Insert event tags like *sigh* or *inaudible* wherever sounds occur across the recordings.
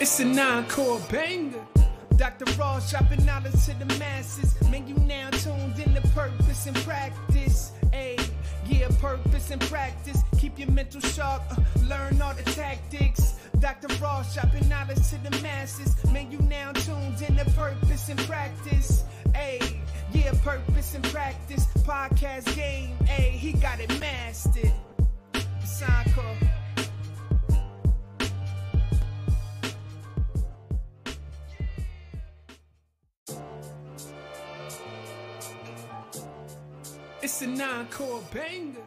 It's a nine-core banger. Dr. Ross dropping knowledge to the masses. Man, you now tuned in to purpose and practice. Ayy, yeah, purpose and practice. Keep your mental sharp, uh, learn all the tactics. Dr. Ross dropping knowledge to the masses. Man, you now tuned in to purpose and practice. Ayy, yeah, purpose and practice. Podcast game, ayy, he got it mastered. Encore. It's banger.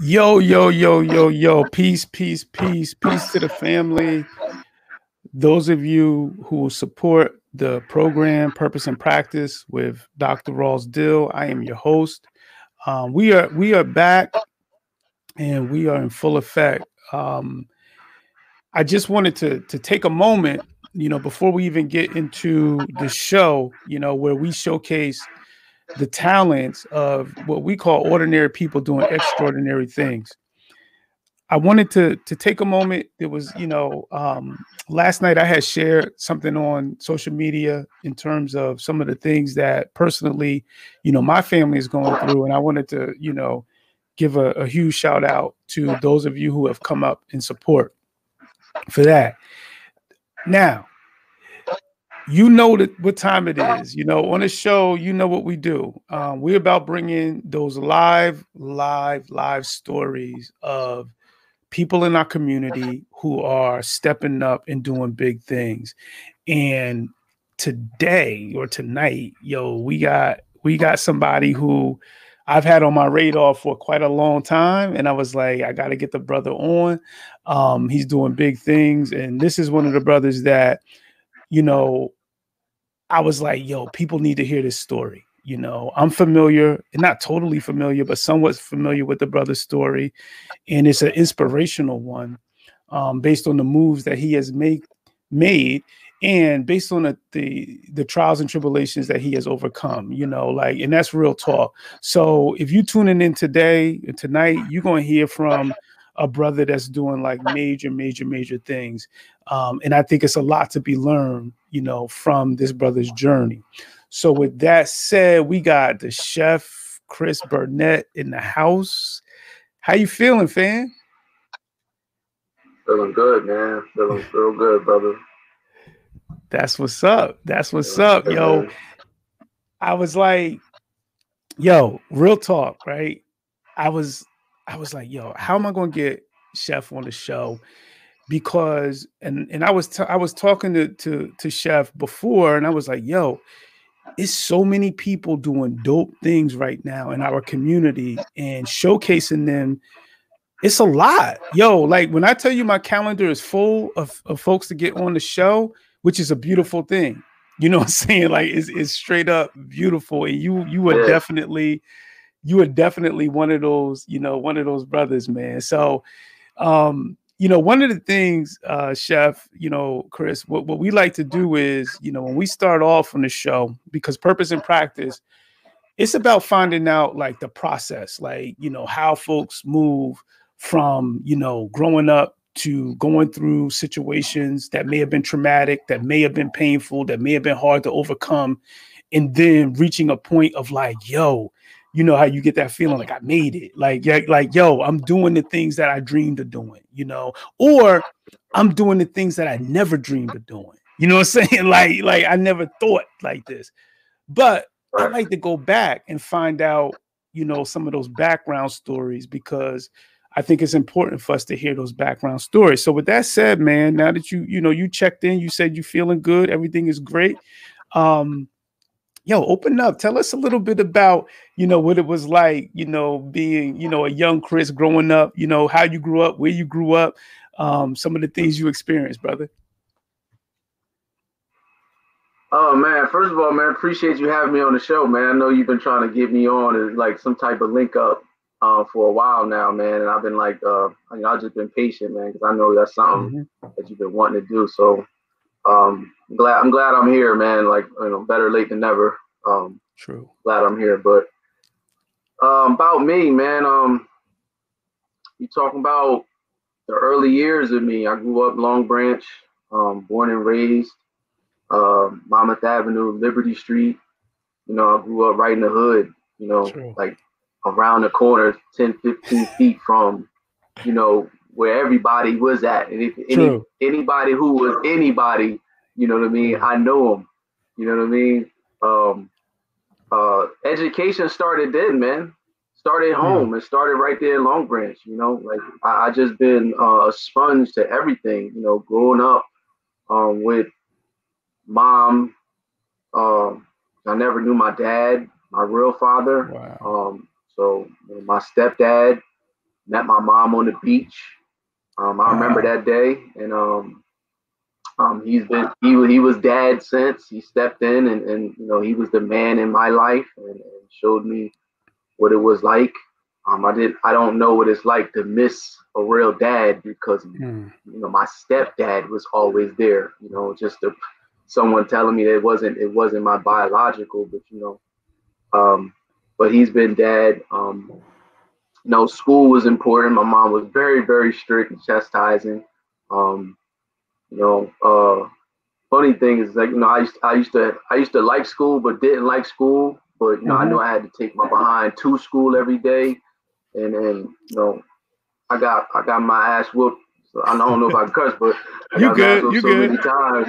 Yo, yo, yo, yo, yo. Peace, peace, peace, peace to the family. Those of you who support the program Purpose and Practice with Dr. Ross Dill, I am your host. Um, we are we are back and we are in full effect. Um, I just wanted to to take a moment, you know, before we even get into the show, you know, where we showcase the talents of what we call ordinary people doing extraordinary things. I wanted to to take a moment. It was, you know, um, last night I had shared something on social media in terms of some of the things that personally, you know, my family is going through, and I wanted to, you know, give a, a huge shout out to those of you who have come up in support for that. Now, you know that what time it is. You know, on a show, you know what we do. Um, we're about bringing those live, live, live stories of people in our community who are stepping up and doing big things. And today or tonight, yo, we got we got somebody who I've had on my radar for quite a long time, and I was like, I got to get the brother on. Um, he's doing big things, and this is one of the brothers that, you know, I was like, yo, people need to hear this story. You know, I'm familiar, not totally familiar, but somewhat familiar with the brother's story. And it's an inspirational one um, based on the moves that he has make, made and based on the, the the trials and tribulations that he has overcome you know like and that's real talk so if you tuning in today and tonight you're going to hear from a brother that's doing like major major major things um, and i think it's a lot to be learned you know from this brother's journey so with that said we got the chef chris burnett in the house how you feeling fam feeling good man feeling real good brother that's what's up. That's what's up, yo. I was like, yo, real talk, right? I was, I was like, yo, how am I going to get Chef on the show? Because, and and I was, t- I was talking to to to Chef before, and I was like, yo, it's so many people doing dope things right now in our community and showcasing them. It's a lot, yo. Like when I tell you my calendar is full of, of folks to get on the show, which is a beautiful thing. You know what I'm saying? Like it's, it's straight up beautiful. And you you are definitely you were definitely one of those, you know, one of those brothers, man. So um, you know, one of the things, uh, Chef, you know, Chris, what, what we like to do is, you know, when we start off on the show, because purpose and practice, it's about finding out like the process, like, you know, how folks move from, you know, growing up to going through situations that may have been traumatic, that may have been painful, that may have been hard to overcome, and then reaching a point of like, yo, you know how you get that feeling like I made it, like yeah, like yo, I'm doing the things that I dreamed of doing, you know, or I'm doing the things that I never dreamed of doing. You know what I'm *laughs* saying? Like, like I never thought like this. But I like to go back and find out, you know, some of those background stories because I think it's important for us to hear those background stories. So with that said, man, now that you you know you checked in, you said you're feeling good, everything is great. Um, yo, open up. Tell us a little bit about you know what it was like, you know, being you know a young Chris growing up. You know how you grew up, where you grew up, um, some of the things you experienced, brother. Oh man, first of all, man, appreciate you having me on the show, man. I know you've been trying to get me on as like some type of link up uh, for a while now, man. And I've been like, uh, I mean, I've just been patient, man, because I know that's something mm-hmm. that you've been wanting to do. So um, I'm glad I'm glad I'm here, man. Like you know, better late than never. Um, True. Glad I'm here. But um, about me, man. Um, you talking about the early years of me, I grew up Long Branch, um, born and raised, uh, Monmouth Avenue, Liberty Street. You know, I grew up right in the hood, you know, True. like around the corner, 10, 15 feet from, you know, where everybody was at. And if any, anybody who was anybody, you know what I mean, I know them. You know what I mean? Um, uh, education started then, man. Started home and started right there in Long Branch. You know, like I, I just been uh, a sponge to everything. You know, growing up um, with mom. Um, I never knew my dad, my real father. Wow. Um, so my stepdad met my mom on the beach. Um, I remember that day, and um, um, he's been he he was dad since he stepped in, and and you know he was the man in my life, and, and showed me what it was like. Um, I did I don't know what it's like to miss a real dad because mm. you know my stepdad was always there. You know, just to, someone telling me that it wasn't it wasn't my biological, but you know, um, but he's been dad. Um, you know, school was important. My mom was very, very strict and chastising. Um, you know, uh, funny thing is like, you know, I used, I used to, I used to like school, but didn't like school. But you know, mm-hmm. I knew I had to take my behind to school every day, and then you know, I got, I got my ass whooped. So I don't know if I *laughs* curse, but I you good, you so good. many times.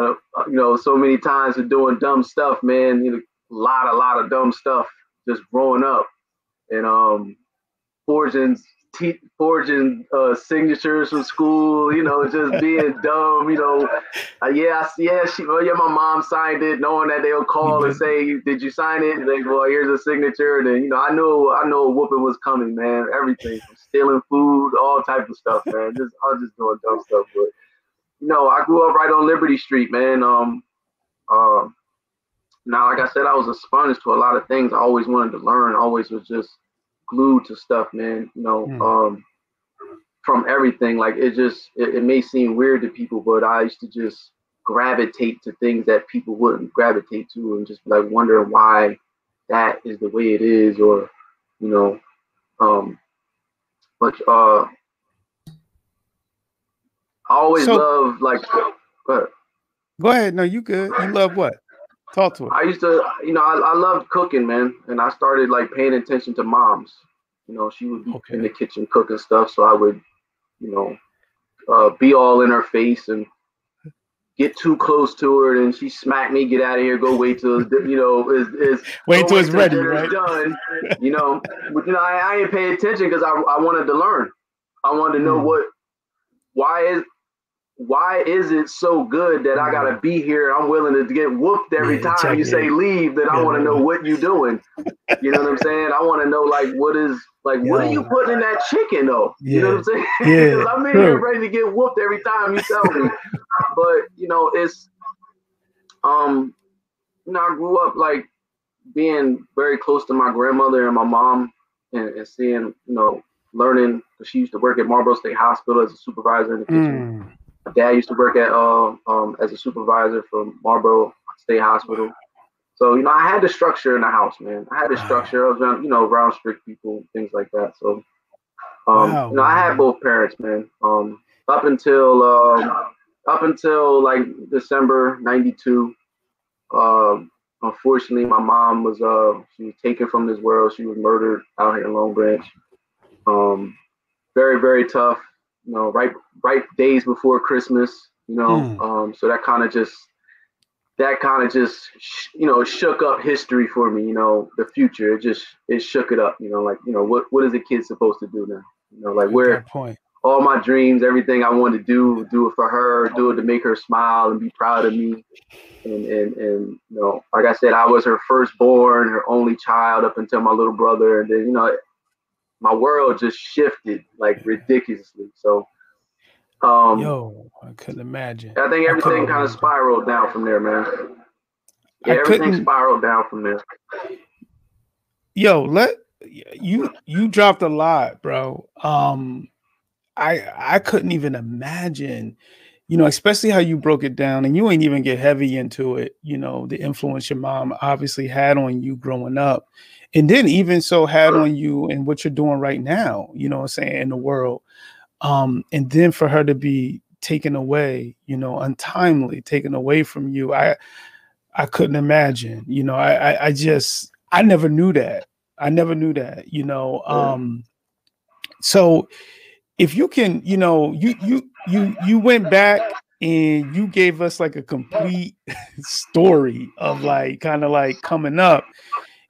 Uh, you know, so many times of doing dumb stuff, man. You know, a lot, a lot of dumb stuff just growing up and um forging te- forging uh, signatures from school, you know, just being *laughs* dumb, you know. Uh, yeah, yeah, she, well, yeah, my mom signed it, knowing that they'll call and say, "Did you sign it?" And they go, well, "Here's a signature." And then, you know, I know, I know, a whooping was coming, man. Everything from stealing food, all type of stuff, man. Just, I was just doing dumb stuff, but you know, I grew up right on Liberty Street, man. Um, uh, now, like I said, I was a sponge to a lot of things. I always wanted to learn. Always was just glued to stuff, man. You know, mm. um, from everything. Like it just, it, it, may seem weird to people, but I used to just gravitate to things that people wouldn't gravitate to, and just like wondering why that is the way it is, or you know, um, but uh, I always so, love like. Go ahead. Go ahead. No, you good. You love what? Talk to I used to, you know, I, I loved cooking, man, and I started like paying attention to moms. You know, she would be okay. in the kitchen cooking stuff, so I would, you know, uh, be all in her face and get too close to her, and she smack me, get out of here, go wait till you know is is *laughs* wait till it's ready, right? Done, you know. But you know, I, I ain't pay attention because I I wanted to learn. I wanted to know mm. what why is why is it so good that I gotta be here? I'm willing to get whooped every yeah, time you say leave. That I want to know what you doing. You know what I'm saying? I want to know like what is like what are you putting in that chicken though? You know what I'm saying? *laughs* Yeah, because I'm in here ready to get whooped every time you tell me. *laughs* but you know, it's um, you know, I grew up like being very close to my grandmother and my mom, and, and seeing you know learning. She used to work at Marlboro State Hospital as a supervisor in the kitchen. Mm my dad used to work at uh, um, as a supervisor for Marlboro State Hospital. So you know, I had the structure in the house, man. I had the structure. I was around, you know, around strict people, things like that. So, um, wow, you know, I had both parents, man. Um, up until uh, up until like December '92. Um, unfortunately, my mom was uh, she was taken from this world. She was murdered out here in Long Branch. Um, very, very tough you know, right right days before Christmas, you know. Mm. Um, so that kind of just that kind of just you know shook up history for me. You know, the future. It just it shook it up. You know, like you know what what is a kid supposed to do now? You know, like where point. all my dreams, everything I wanted to do, do it for her, do it to make her smile and be proud of me. And and and you know, like I said, I was her firstborn, her only child up until my little brother, and then you know my world just shifted like ridiculously. So, um, yo, I couldn't imagine. I think everything kind of spiraled down from there, man. Yeah, I everything spiraled down from there. Yo, let you you dropped a lot, bro. Um, I I couldn't even imagine you know, especially how you broke it down and you ain't even get heavy into it, you know, the influence your mom obviously had on you growing up and then even so had on you and what you're doing right now, you know I'm saying, in the world. um, and then for her to be taken away, you know, untimely, taken away from you, I I couldn't imagine. You know, I I, I just I never knew that. I never knew that. You know, um, so if you can, you know, you you you you went back and you gave us like a complete *laughs* story of like kind of like coming up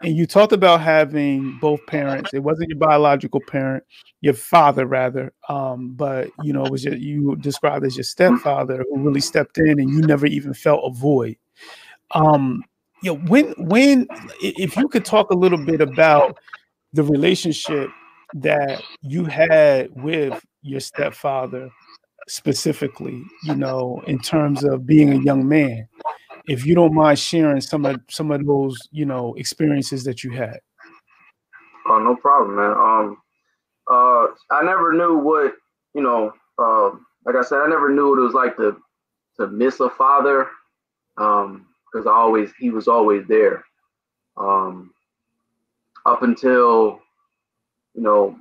and you talked about having both parents. It wasn't your biological parent your father rather um, but you know it was your, you described as your stepfather who really stepped in and you never even felt a void. Um you know when when if you could talk a little bit about the relationship that you had with your stepfather specifically you know in terms of being a young man if you don't mind sharing some of some of those you know experiences that you had. Oh no problem man. Um uh i never knew what you know uh, like i said i never knew what it was like to to miss a father um because always he was always there. Um up until you know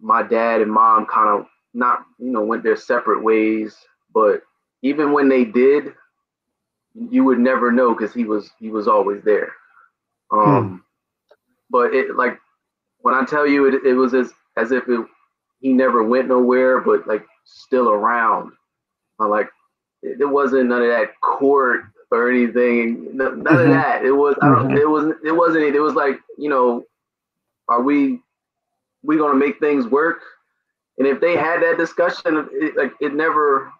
my dad and mom kind of not you know went their separate ways but even when they did you would never know because he was he was always there. Um, hmm. But it like when I tell you it, it was as as if it, he never went nowhere, but like still around. Uh, like it, it, wasn't none of that court or anything. None, mm-hmm. of that. It was. I don't. Mm-hmm. It was. It wasn't. It was like you know, are we we gonna make things work? And if they had that discussion, it, like it never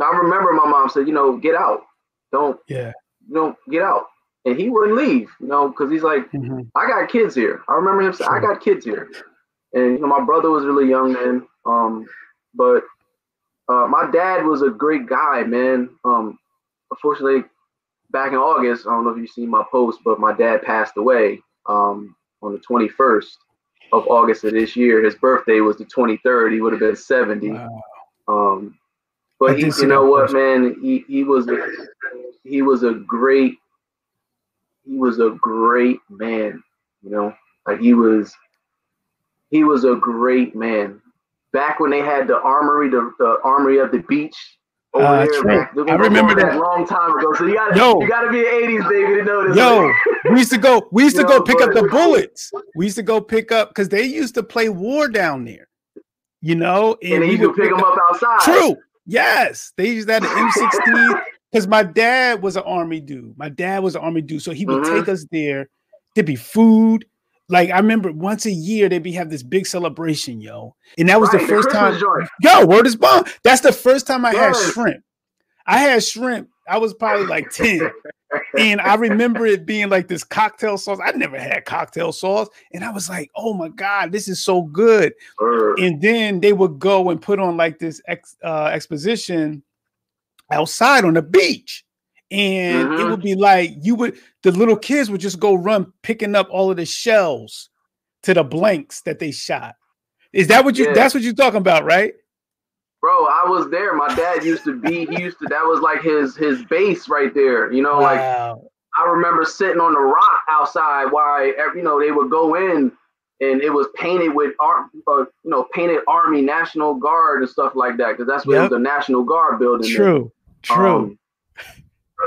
I remember my mom said, you know, get out. Don't yeah, Don't get out. And he wouldn't leave, you know, because he's like, mm-hmm. I got kids here. I remember him saying, I got kids here. And you know, my brother was really young then. Um, but uh, my dad was a great guy, man. Um, unfortunately, back in August, I don't know if you've seen my post, but my dad passed away um, on the 21st of August of this year. His birthday was the 23rd. He would have been 70. Wow. Um, but he, you know what, man, he, he was a, he was a great he was a great man. You know, like he was he was a great man. Back when they had the armory, the, the armory of the beach over uh, there. Back, I remember that long time ago. So you gotta yo, you gotta be an 80s baby to know this. Yo, we used to go, we used to *laughs* go pick up the bullets. We used to go pick up because they used to play war down there. You know, and, and you could pick them up outside. True. Yes, they used that M16 *laughs* because my dad was an army dude. My dad was an army dude, so he would mm-hmm. take us there. There'd be food. Like I remember once a year they'd be have this big celebration, yo. And that was right, the first the time. Joint. Yo, word is bomb. That's the first time I yes. had shrimp. I had shrimp. I was probably like 10 and I remember it being like this cocktail sauce. I never had cocktail sauce, and I was like, "Oh my god, this is so good!" And then they would go and put on like this ex, uh, exposition outside on the beach, and mm-hmm. it would be like you would the little kids would just go run picking up all of the shells to the blanks that they shot. Is that what you? Yeah. That's what you're talking about, right? Bro, I was there. My dad used to be. He used to. That was like his his base right there. You know, wow. like I remember sitting on the rock outside while you know they would go in and it was painted with art, uh, you know, painted Army National Guard and stuff like that because that's where yep. the National Guard building. Is. True, there. true. Um,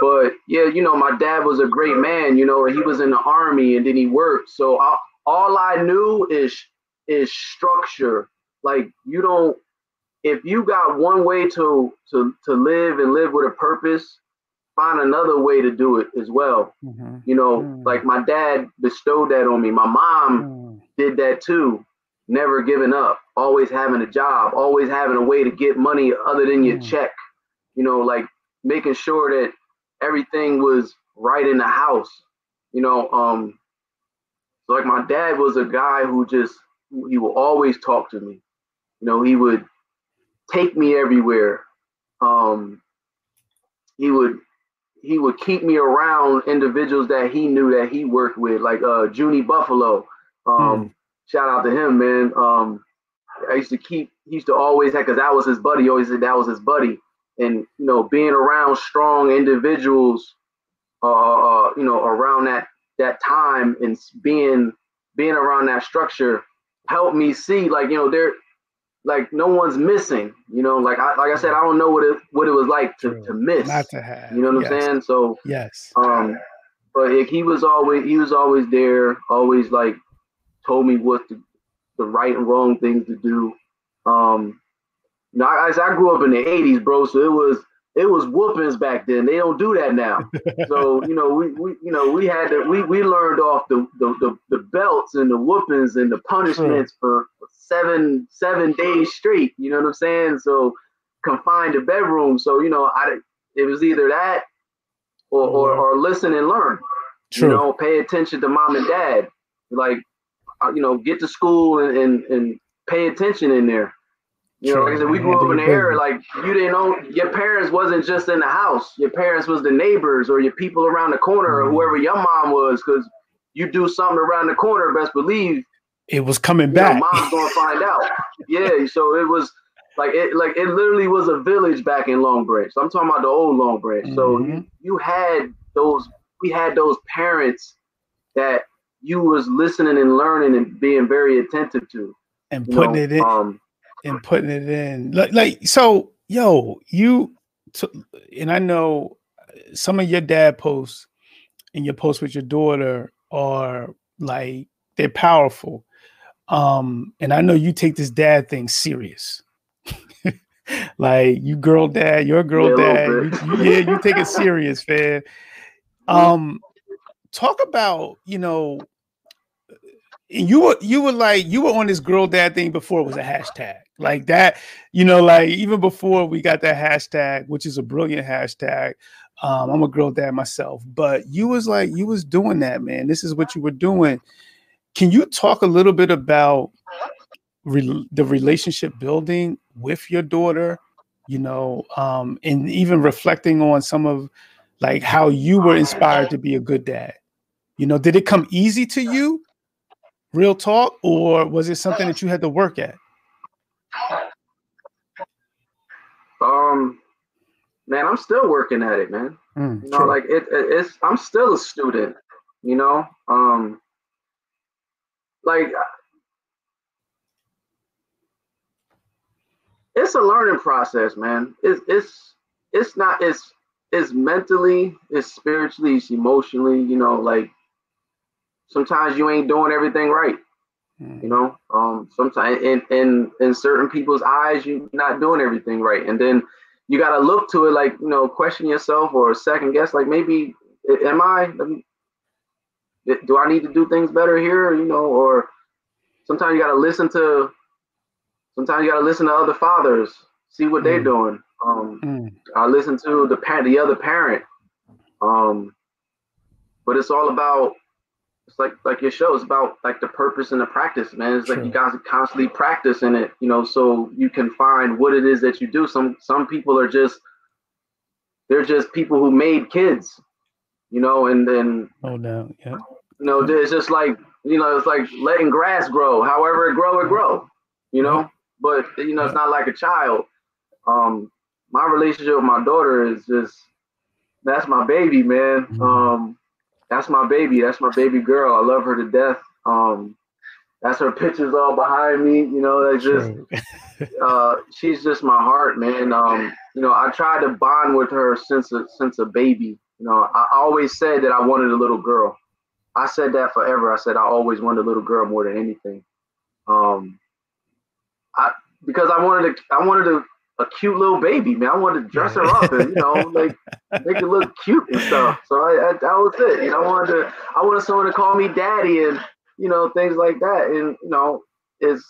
but yeah, you know, my dad was a great man. You know, he was in the army and then he worked. So I, all I knew is is structure. Like you don't if you got one way to to to live and live with a purpose, find another way to do it as well. Mm-hmm. You know, mm. like my dad bestowed that on me. My mom mm. did that too. Never giving up, always having a job, always having a way to get money other than your mm. check. You know, like making sure that everything was right in the house. You know, um, so like my dad was a guy who just he will always talk to me. You know, he would take me everywhere. Um, he would he would keep me around individuals that he knew that he worked with, like uh Junie Buffalo. Um, hmm. shout out to him, man. Um, I used to keep he used to always have because that was his buddy. He always said that was his buddy, and you know, being around strong individuals, uh, uh, you know, around that that time and being being around that structure helped me see like you know there like no one's missing. You know, like I like I said, I don't know what it what it was like to, to miss. Not to have. You know what yes. I'm saying? So yes. Um, but like, he was always he was always there, always like told me what the, the right and wrong things to do. Um, you know, I, I grew up in the '80s, bro, so it was it was whoopings back then. They don't do that now. *laughs* so you know, we, we you know we had to we we learned off the the, the, the belts and the whoopings and the punishments for, seven seven days straight. You know what I'm saying? So confined to bedroom. So you know, I it was either that or or, mm-hmm. or listen and learn. True. You know, pay attention to mom and dad. Like, you know, get to school and and, and pay attention in there. You know, said, we grew up in the era like you didn't know your parents wasn't just in the house. Your parents was the neighbors or your people around the corner or whoever your mom was, because you do something around the corner, best believe it was coming back. Know, mom's gonna find out. *laughs* yeah, so it was like it like it literally was a village back in Long Branch. So I'm talking about the old Long Branch. Mm-hmm. So you, you had those we had those parents that you was listening and learning and being very attentive to and putting know, it in um, and putting it in. Like, like so yo you and i know some of your dad posts and your posts with your daughter are like they're powerful. Um and i know you take this dad thing serious. *laughs* Like you girl dad your girl dad you, yeah you take it serious man um talk about you know and you were you were like you were on this girl dad thing before it was a hashtag like that, you know, like even before we got that hashtag, which is a brilliant hashtag. Um, I'm a girl dad myself, but you was like you was doing that, man. This is what you were doing. Can you talk a little bit about re- the relationship building with your daughter? You know, um, and even reflecting on some of like how you were inspired to be a good dad. You know, did it come easy to you, real talk, or was it something that you had to work at? Um, man, I'm still working at it, man. Mm, you know, like it, it, it's I'm still a student. You know, um, like it's a learning process, man. It's it's it's not it's it's mentally, it's spiritually, it's emotionally. You know, like sometimes you ain't doing everything right. Mm. You know, um, sometimes in, in in certain people's eyes, you're not doing everything right, and then you got to look to it like you know, question yourself or second guess, like maybe am I? Do I need to do things better here? You know, or sometimes you got to listen to. Sometimes you got to listen to other fathers, see what mm. they're doing. Um, mm. I listen to the parent, the other parent. Um, but it's all about it's like like your show is about like the purpose and the practice, man. It's like you guys are constantly practicing it, you know, so you can find what it is that you do. Some some people are just they're just people who made kids, you know, and then oh no, yeah. You know, it's just like you know, it's like letting grass grow. However it grow, it grow. You know, but you know, it's not like a child. Um, my relationship with my daughter is just that's my baby, man. Mm-hmm. Um, that's my baby. That's my baby girl. I love her to death. Um, that's her pictures all behind me. You know, that's just *laughs* uh, she's just my heart, man. Um, you know, I tried to bond with her since a since a baby. You know, I always said that I wanted a little girl. I said that forever. I said I always wanted a little girl more than anything. Um, I because I wanted to I wanted to a cute little baby, man. I wanted to dress her up and you know, like make her look cute and stuff. So I, I, that was it. You know, I wanted to, I wanted someone to call me daddy and you know things like that. And you know, is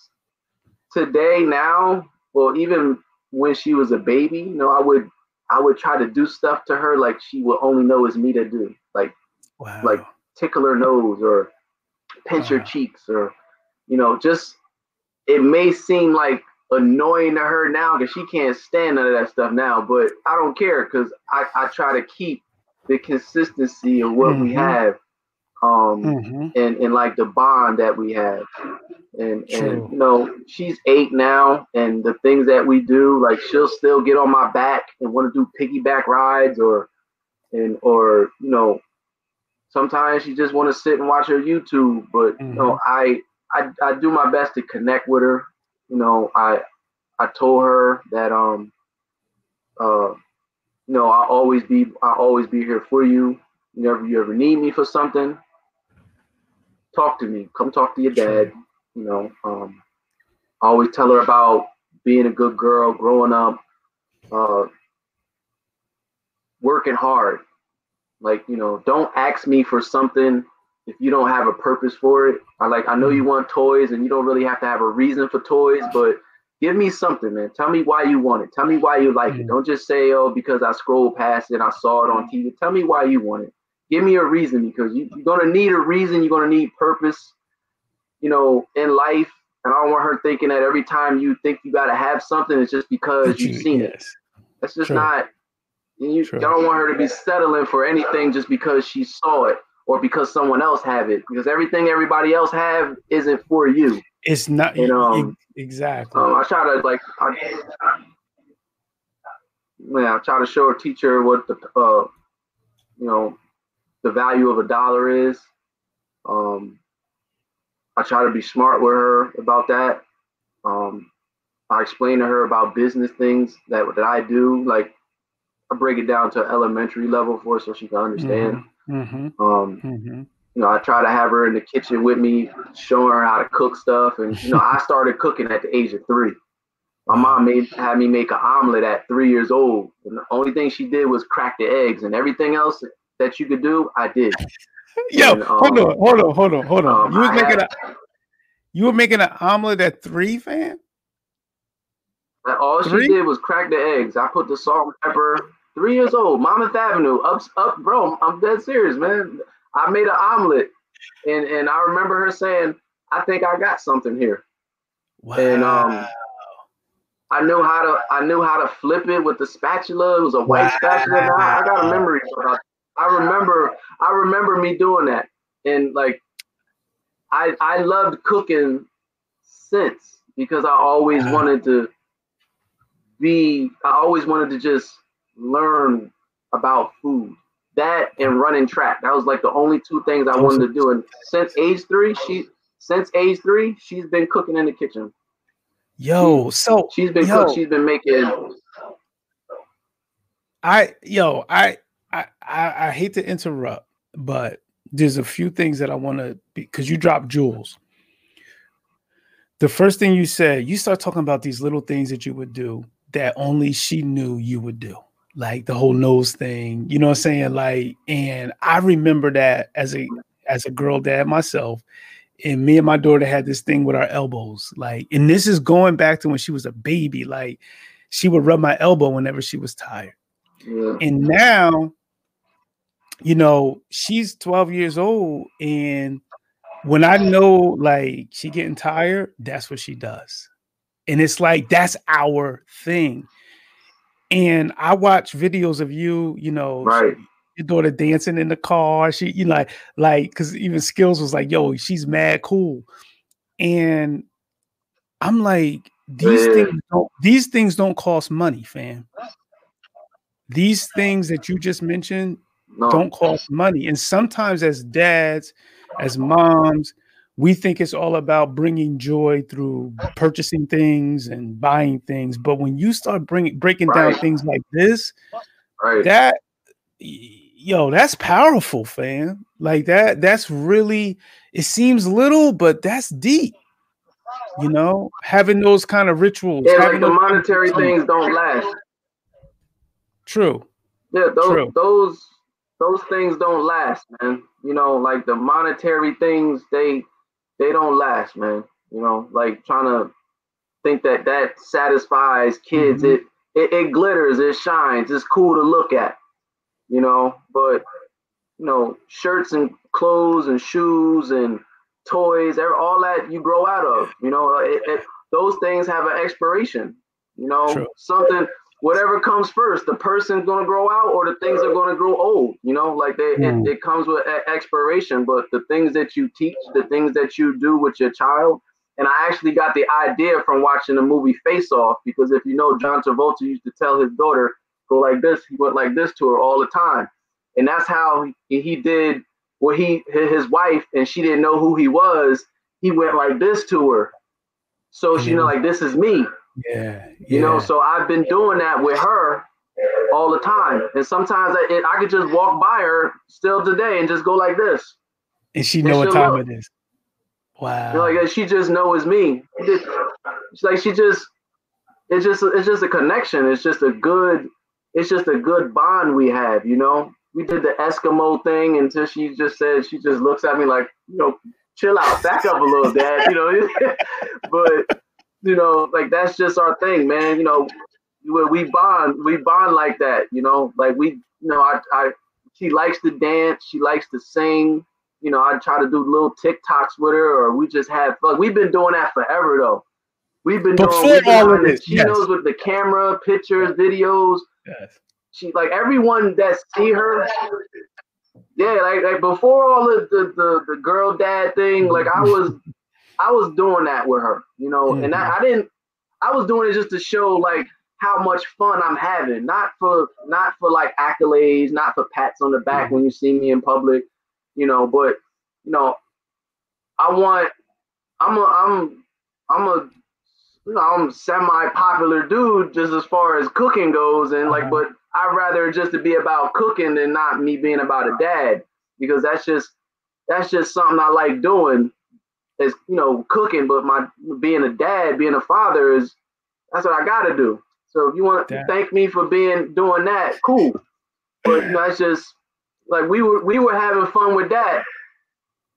today now, well, even when she was a baby, you know, I would I would try to do stuff to her like she would only know is me to do, like wow. like tickle her nose or pinch wow. her cheeks or you know, just it may seem like annoying to her now because she can't stand none of that stuff now. But I don't care because I, I try to keep the consistency of what mm-hmm. we have um mm-hmm. and, and like the bond that we have. And True. and you know, she's eight now and the things that we do, like she'll still get on my back and want to do piggyback rides or and or you know sometimes she just want to sit and watch her YouTube. But mm-hmm. you know, mm-hmm. I, I I do my best to connect with her you know, I I told her that um uh you know I'll always be I'll always be here for you. Whenever you ever need me for something, talk to me. Come talk to your dad. You know, um, I always tell her about being a good girl, growing up, uh, working hard. Like, you know, don't ask me for something if you don't have a purpose for it. I like I know you mm. want toys and you don't really have to have a reason for toys, but give me something, man. Tell me why you want it. Tell me why you like it. Mm. Don't just say, oh, because I scrolled past it, I saw it on mm. TV. Tell me why you want it. Give me a reason because you, you're gonna need a reason, you're gonna need purpose, you know, in life. And I don't want her thinking that every time you think you gotta have something, it's just because you've seen yes. it. That's just True. not you, True. don't want her to be settling for anything just because she saw it or because someone else have it. Because everything everybody else have isn't for you. It's not you know um, exactly. Um, I try to like I, yeah, I try to show a teacher what the uh you know the value of a dollar is. Um I try to be smart with her about that. Um I explain to her about business things that that I do. Like I break it down to elementary level for her so she can understand. Mm-hmm. Mm-hmm. Um, mm-hmm. You know, I try to have her in the kitchen with me, showing her how to cook stuff. And you know, I *laughs* started cooking at the age of three. My mom made had me make an omelet at three years old. And the only thing she did was crack the eggs, and everything else that you could do, I did. *laughs* Yo, and, um, hold on, hold on, hold on, hold on. Um, you was making had, a you were making an omelet at three, fam. All three? she did was crack the eggs. I put the salt and pepper. Three years old, Monmouth Avenue, up, up, bro. I'm dead serious, man. I made an omelet, and and I remember her saying, "I think I got something here." Wow. And um, I knew how to I knew how to flip it with the spatula. It was a white wow. spatula. Now I got a memory. I remember I remember me doing that, and like I I loved cooking since because I always wanted to be. I always wanted to just learn about food. That and running track. That was like the only two things I wanted to do. And since age three, she since age three, she's been cooking in the kitchen. Yo, so she's been yo, cook, she's been making. I yo, I I I, I hate to interrupt, but there's a few things that I want to because you dropped jewels. The first thing you said, you start talking about these little things that you would do that only she knew you would do like the whole nose thing, you know what I'm saying? Like, and I remember that as a as a girl dad myself, and me and my daughter had this thing with our elbows, like, and this is going back to when she was a baby, like she would rub my elbow whenever she was tired. Yeah. And now, you know, she's 12 years old, and when I know like she getting tired, that's what she does. And it's like that's our thing and I watch videos of you, you know, right. your daughter dancing in the car. She, you know, like, like, because even Skills was like, "Yo, she's mad cool," and I'm like, these things don't, these things don't cost money, fam. These things that you just mentioned no. don't cost money, and sometimes as dads, as moms, we think it's all about bringing joy through oh. purchasing things and buying things but when you start bringing breaking right. down things like this right. that yo that's powerful fam. Like that that's really it seems little but that's deep you know? Having those kind of rituals yeah, like the monetary things don't last. True. Yeah those true. those those things don't last man. You know like the monetary things they they don't last, man. You know, like trying to think that that satisfies kids. Mm-hmm. It, it it glitters, it shines, it's cool to look at. You know, but you know, shirts and clothes and shoes and toys, all that you grow out of. You know, it, it, those things have an expiration. You know, True. something whatever comes first, the person's gonna grow out or the things are gonna grow old. You know, like they, mm. it, it, comes with expiration. But the things that you teach, the things that you do with your child, and I actually got the idea from watching the movie Face Off because if you know, John Travolta used to tell his daughter go like this, he went like this to her all the time, and that's how he, he did. What he his wife and she didn't know who he was. He went like this to her, so she know like this is me Yeah, yeah. You know, so I've been doing that with her all the time, and sometimes I, it, I could just walk by her still today and just go like this, and she know And what time look. it is. Wow. You know, like she just knows me. It's like she just, it's just, it's just a connection. It's just a good, it's just a good bond we have. You know, we did the Eskimo thing until she just said she just looks at me like, you know, chill out, back up a little, Dad. You know, *laughs* but you know, like that's just our thing, man. You know, we, we bond, we bond like that. You know, like we, you know, I, I, she likes to dance, she likes to sing. You know, I try to do little TikToks with her, or we just have fun. We've been doing that forever, though. We've been Before doing we've all of this, yes. chinos with the camera, pictures, videos. Yes. She like everyone that see her. Yeah, like like before all of the the, the girl dad thing, like I was I was doing that with her, you know, and I, I didn't I was doing it just to show like how much fun I'm having, not for not for like accolades, not for pats on the back when you see me in public, you know, but you know, I want I'm a I'm I'm a you know, I'm semi-popular dude just as far as cooking goes, and like, Uh-huh. but I'd rather just to be about cooking than not me being about a dad because that's just that's just something I like doing is you know cooking, but my being a dad, being a father is that's what I gotta do. So if you want to thank me for being doing that, cool. But you know, it's just like we were we were having fun with that,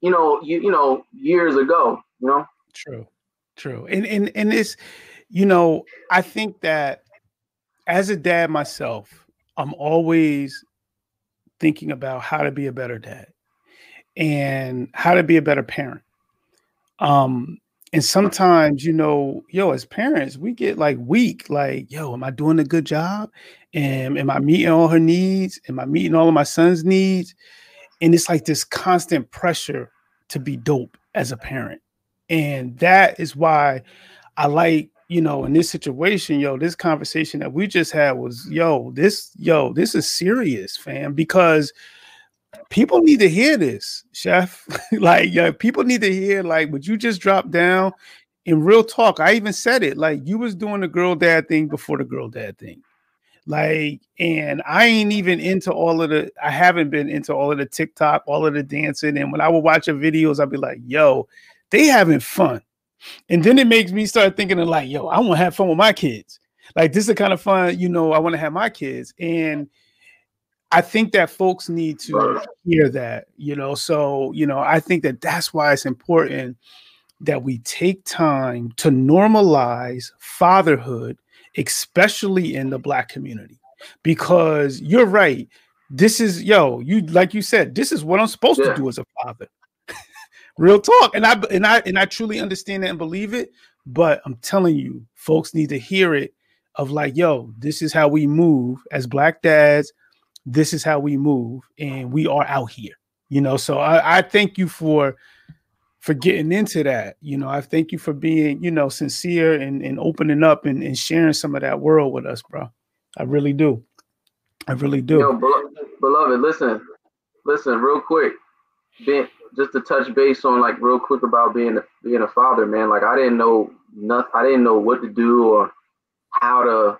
you know, you you know, years ago, you know. True, true, and and and it's, you know, I think that as a dad myself, I'm always thinking about how to be a better dad and how to be a better parent. Um, and sometimes, you know, yo, as parents, we get like weak, like, yo, am I doing a good job? And am I meeting all her needs? Am I meeting all of my son's needs? And it's like this constant pressure to be dope as a parent. And that is why I like, you know, in this situation, yo, this conversation that we just had was, yo, this, yo, this is serious, fam, because people need to hear this, chef. *laughs* like, yo, people need to hear, like, what you just dropped down in real talk. I even said it, like, you was doing the girl dad thing before the girl dad thing. Like, and I ain't even into all of the, I haven't been into all of the TikTok, all of the dancing. And when I would watch your videos, I'd be like, yo, they having fun. And then it makes me start thinking of like, yo, I want to have fun with my kids. Like this is the kind of fun, you know, I want to have my kids. And I think that folks need to hear that, you know. So, you know, I think that that's why it's important that we take time to normalize fatherhood, especially in the black community. Because you're right. This is yo, you like you said, this is what I'm supposed Yeah. to do as a father. *laughs* Real talk. And I and I and I truly understand that and believe it. But I'm telling you, folks need to hear it of like, yo, this is how we move as black dads. This is how we move, and we are out here. You know, so I, I thank you for for getting into that. You know, I thank you for being, you know, sincere and, and opening up and, and sharing some of that world with us, bro. I really do. I really do. Yo, belo- beloved, listen, listen, real quick. Being just to touch base on like real quick about being being a father, man. Like I didn't know nothing. I didn't know what to do or how to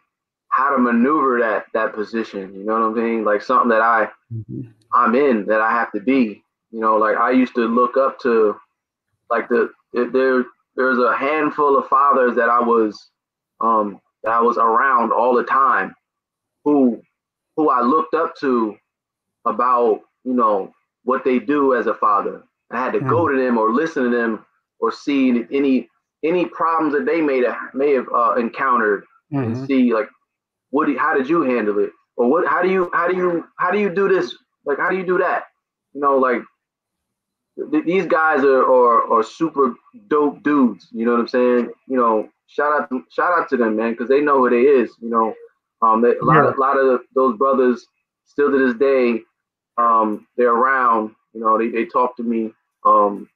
how to maneuver that that position. You know what I'm saying? Like something that I Mhm. I'm in that I have to be. You know, like I used to look up to, like the there there's a handful of fathers that I was um that I was around all the time, who who I looked up to about you know what they do as a father. I had to go to them or listen to them or see any any problems that they may have may have uh, encountered and Mhm. see like what do, how did you handle it? Or what how do you how do you how do you do this? Like how do you do that? You know like th- these guys are, are are super dope dudes you know what i'm saying? You know shout out to, shout out to them man because they know who they is you know? Um they, a lot of a lot of those brothers still to this day um they're around you know they, they talk to me um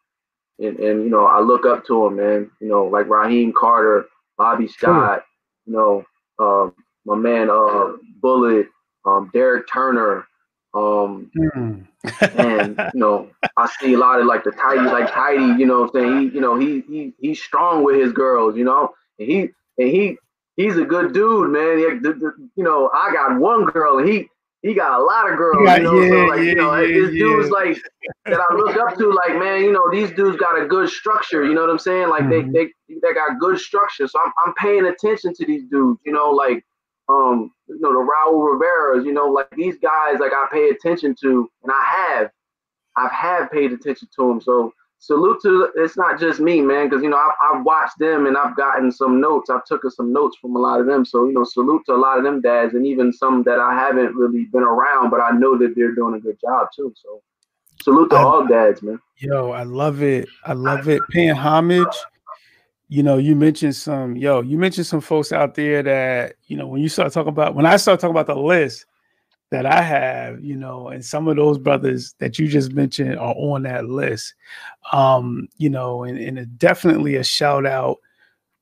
and, and you know i look up to them man you know like raheem carter bobby scott you know um my man uh bullet um derek turner um Mm. *laughs* and you know i see a lot of like the tidy like tidy you know what i'm saying he you know he he he's strong with his girls you know and he and he he's a good dude, man. He, the, the, you know, I got one girl, and he he got a lot of girls. Yeah, you know, yeah, so like, yeah, you know, yeah, this dude's like that I look up to, like, man, you know, these dudes got a good structure. You know what I'm saying? Like mm-hmm. they they they got good structure. So I'm I'm paying attention to these dudes. You know, like um, you know, the Raul Rivera's. You know, like these guys, like I pay attention to, and I have, I've have paid attention to them. So salute to it's not just me, man, because you know I, I've watched them and I've gotten some notes. I've taken some notes from a lot of them. So you know, salute to a lot of them dads, and even some that I haven't really been around, but I know that they're doing a good job too. So salute to I, all dads, man. Yo, I love it. I love it. Paying homage. You know, you mentioned some, yo, you mentioned some folks out there that, you know, when you start talking about, when I start talking about the list, that I have, you know, and some of those brothers that you just mentioned are on that list. Um, you know, and, and definitely a shout out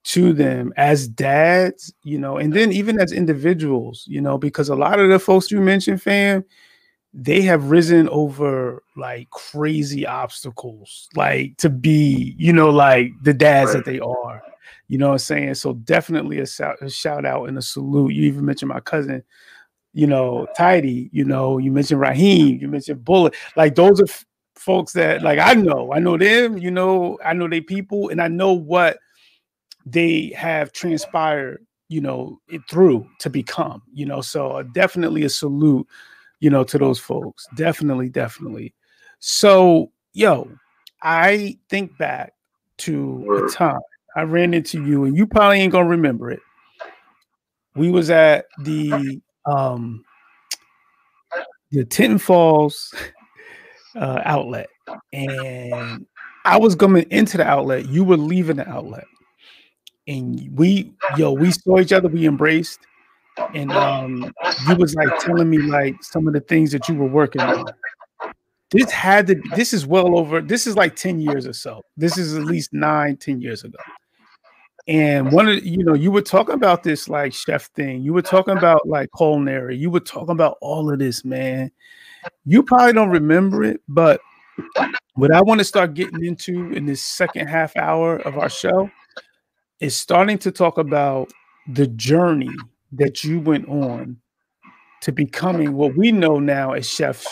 to them as dads, you know, and then even as individuals, you know, because a lot of the folks you mentioned, fam, they have risen over like crazy obstacles, like to be, you know, like the dads that they are. You know what I'm saying? So definitely a shout, a shout out and a salute. You even mentioned my cousin you know, Tidy, you know, you mentioned Raheem, you mentioned Bullet. Like those are f- folks that like I know, I know them, you know, I know they people, and I know what they have transpired, you know, it through to become, you know. So uh, definitely a salute, you know, to those folks. Definitely, definitely. So, yo, I think back to a time I ran into you, and you probably ain't gonna remember it. We was at the um, the Tinton Falls *laughs* uh, outlet, and I was coming into the outlet. You were leaving the outlet, and we, yo, we saw each other. We embraced, and um, you was like telling me like some of the things that you were working on. This had to. This is well over. This is like ten years or so. This is at least nine, ten years ago. And one of you know, you were talking about this like chef thing. You were talking about like culinary. You were talking about all of this, man. You probably don't remember it, but what I want to start getting into in this second half hour of our show is starting to talk about the journey that you went on to becoming what we know now as Chef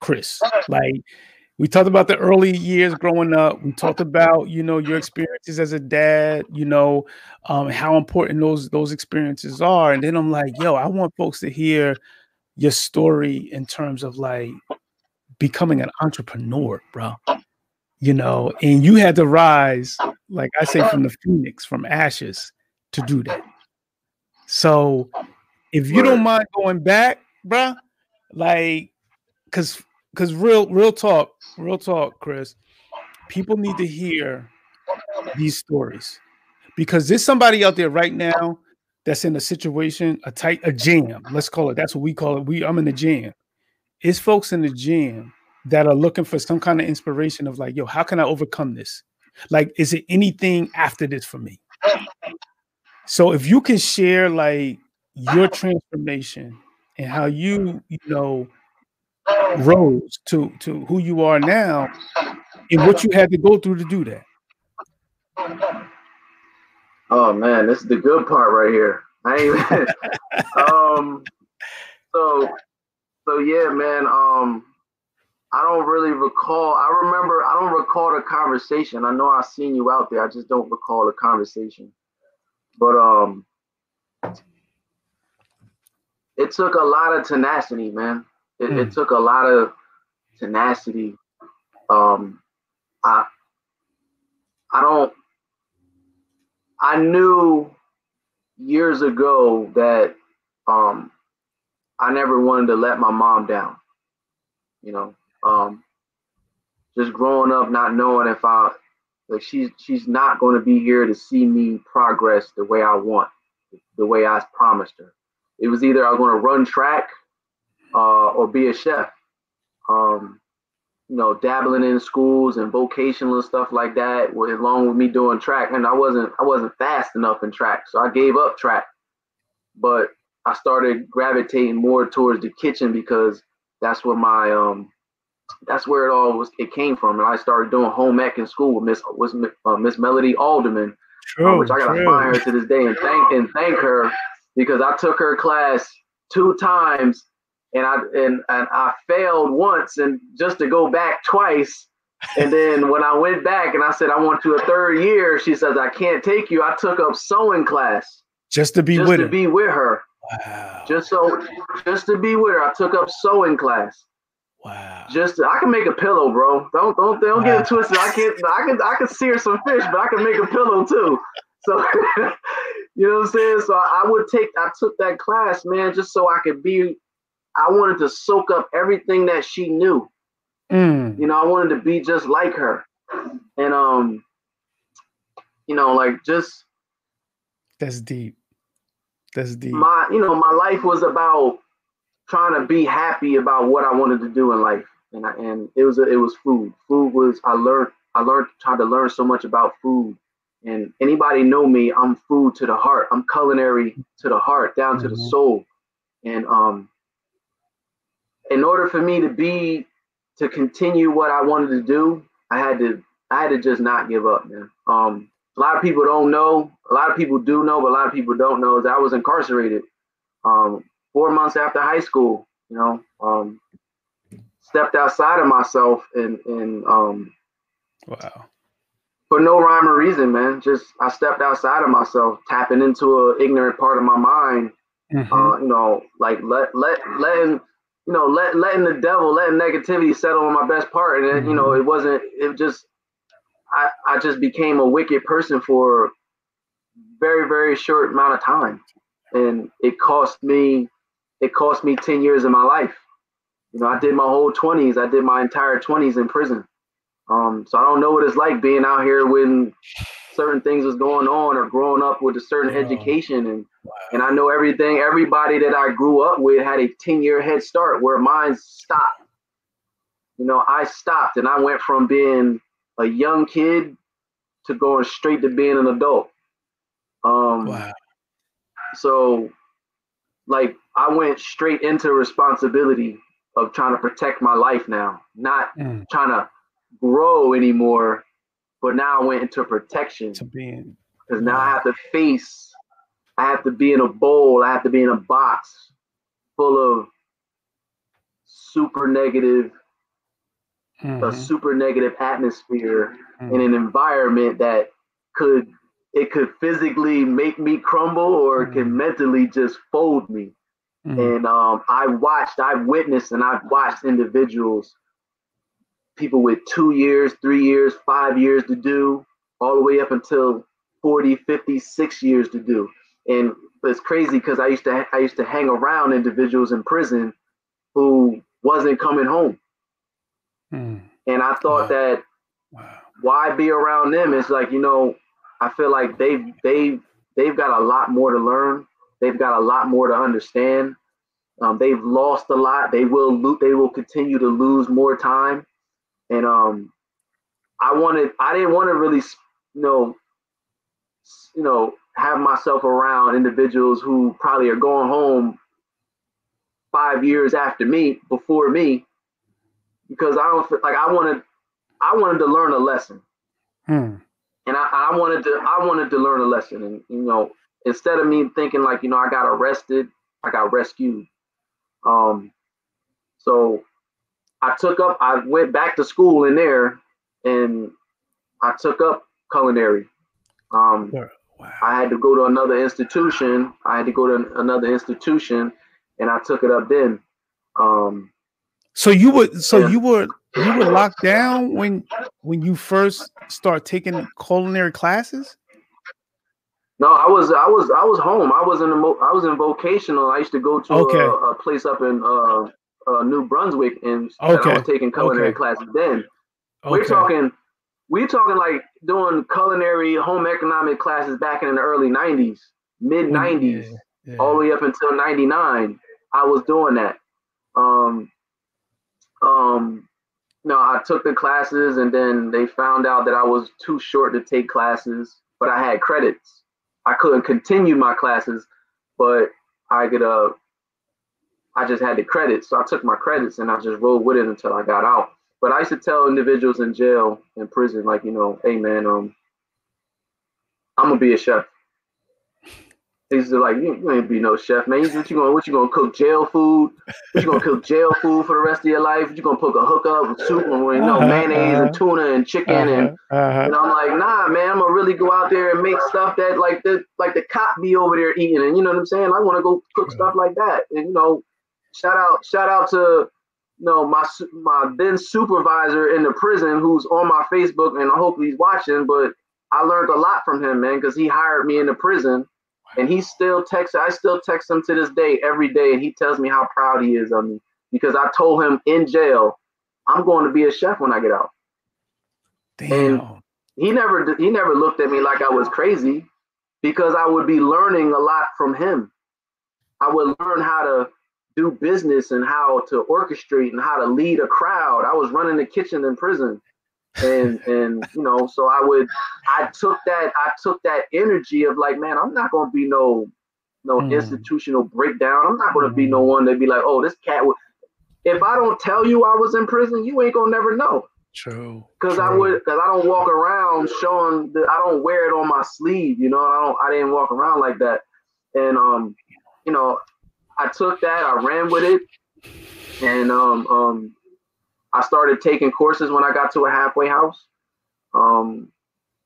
Chris. Like we talked about the early years growing up. We talked about, you know, your experiences as a dad, you know, um, how important those those experiences are. And then I'm like, yo, I want folks to hear your story in terms of like becoming an entrepreneur, bro. You know, and you had to rise, like I say, from the phoenix, from ashes to do that. So if you don't mind going back, bro, like, cause because real real talk real talk chris. People need to hear these stories because there's somebody out there right now that's in a situation a tight a jam let's call it that's what we call it. We i'm in the jam. It's folks in the jam that are looking for some kind of inspiration of like yo how can i overcome this? Like is it anything after this for me so if you can share like your transformation and how you you know rose to to who you are now and what you had to go through to do that. Oh man this is the good part right here. I ain't *laughs* um so so yeah man um i don't really recall i remember i don't recall the conversation. I know i seen you out there. I just don't recall the conversation but um it took a lot of tenacity man it, mm. it took a lot of tenacity. Um, I I don't. I knew years ago that um, I never wanted to let my mom down. You know, um, just growing up, not knowing if I like she's she's not going to be here to see me progress the way I want, the way I promised her. It was either I was going to run track uh, or be a chef. Um, you know, dabbling in schools and vocational and stuff like that, along with me doing track. And I wasn't I wasn't fast enough in track, so I gave up track. But I started gravitating more towards the kitchen because that's what my um that's where it all was it came from. And I started doing home ec in school with Miss was uh, Miss Melody Alderman. true, which I gotta true. find her to this day and thank and thank her because I took her class two times and I and, and I failed once and just to go back twice. And then when I went back and I said I want to a third year, she says I can't take you. I took up sewing class just to be just with to her. be with her. Wow. Just so just to be with her, I took up sewing class. Wow. Just I can make a pillow, bro. Don't don't don't wow. get it twisted. I can I can I can sear some fish, but I can make a pillow too. So *laughs* you know what I'm saying? So I would take I took that class, man, just so I could be I wanted to soak up everything that she knew. Mm. You know, I wanted to be just like her. And um, you know, like just that's deep. That's deep. My, you know, my life was about trying to be happy about what I wanted to do in life, and I, and it was a, it was food. Food was I learned I learned tried to learn so much about food. And anybody know me, I'm food to the heart. I'm culinary to the heart, down to mm-hmm. the soul. And um, in order for me to be to continue what I wanted to do, I had to I had to just not give up, man. Um, a lot of people don't know. A lot of people do know, but a lot of people don't know that I was incarcerated. Um, four months after high school, you know, um, stepped outside of myself and and um, wow, for no rhyme or reason, man. Just I stepped outside of myself, tapping into an ignorant part of my mind. Mm-hmm. Uh, you know, like let let letting you know let letting the devil, letting negativity settle on my best part, and mm-hmm. you know mm-hmm. it wasn't. It just I I just became a wicked person for very very short amount of time, and it cost me it cost me 10 years of my life. You know, I did my whole 20s, I did my entire 20s in prison. Um, so I don't know what it's like being out here when certain things was going on or growing up with a certain education and wow. and I know everything everybody that I grew up with had a 10 year head start where mine stopped. You know, I stopped and I went from being a young kid to going straight to being an adult. Um wow. so like I went straight into responsibility of trying to protect my life now, not mm. trying to grow anymore, but now I went into protection. To being because now I have to face, I have to be in a bowl, I have to be in a box full of super negative, mm-hmm. a super negative atmosphere mm-hmm. in an environment that could it could physically make me crumble or it can mm. mentally just fold me. Mm-hmm. And um, I watched, I've witnessed, and I've watched individuals, people with two years, three years, five years to do, all the way up until 40, 50, six years to do. And it's crazy because I used to I used to hang around individuals in prison who wasn't coming home. Mm. And I thought wow. that wow. why be around them? It's like, you know, I feel like they've they've they've got a lot more to learn. They've got a lot more to understand. Um, they've lost a lot. They will lo- they will continue to lose more time. And um, I wanted I didn't want to really you know you know have myself around individuals who probably are going home five years after me before me because I don't like I wanted I wanted to learn a lesson. Hmm and I, I wanted to I wanted to learn a lesson. And you know, instead of me thinking like you know I got arrested, I got rescued. Um, so I took up I went back to school in there, and I took up culinary. Um, wow. I had to go to another institution. I had to go to another institution, and I took it up then. Um, so you would so yeah. you were you were locked down when when you first start taking culinary classes? No, I was I was I was home. I was in a I was in vocational. I used to go to okay. a, a, place up in uh, uh, New Brunswick, and, okay. I was taking culinary okay. classes then. We're talking we're talking like doing culinary home economic classes back in the early '90s, mid '90s, yeah, yeah. all the way up until '99. I was doing that. Um, um, no, I took the classes and then they found out that I was too short to take classes, but I had credits. I couldn't continue my classes, but I could uh I just had the credits. So I took my credits and I just rolled with it until I got out. But I used to tell individuals in jail in prison, like, you know, hey man, um, I'm gonna be a chef. He's like, you, you ain't be no chef, man. What you gonna what you gonna cook jail food? What you gonna cook jail food for the rest of your life? You gonna put a hook up with soup and you know uh-huh, mayonnaise uh-huh. and tuna and chicken uh-huh, and uh-huh. and I'm like, nah, man. I'm gonna really go out there and make stuff that like the like the cop be over there eating, and you know what I'm saying? I want to go cook stuff like that, and you know, shout out shout out to you know my my then supervisor in the prison who's on my Facebook, and I hope he's watching, but I learned a lot from him, man, because he hired me in the prison and he still texts, I still text him to this day every day, and he tells me how proud he is of me because I told him in jail, I'm going to be a chef when I get out. Damn. And he never he never looked at me like I was crazy because I would be learning a lot from him. I would learn how to do business and how to orchestrate and how to lead a crowd. I was running the kitchen in prison and and you know so i would i took that i took that energy of like man i'm not gonna be no no mm. institutional breakdown. I'm not gonna be no hmm. one that be like oh this cat would if i don't tell you i was in prison you ain't gonna never know. True because i would because i don't walk around showing that i don't wear it on my sleeve you know i don't i didn't walk around like that. And um you know i took that i ran with it. And um um I started taking courses when I got to a halfway house. Um,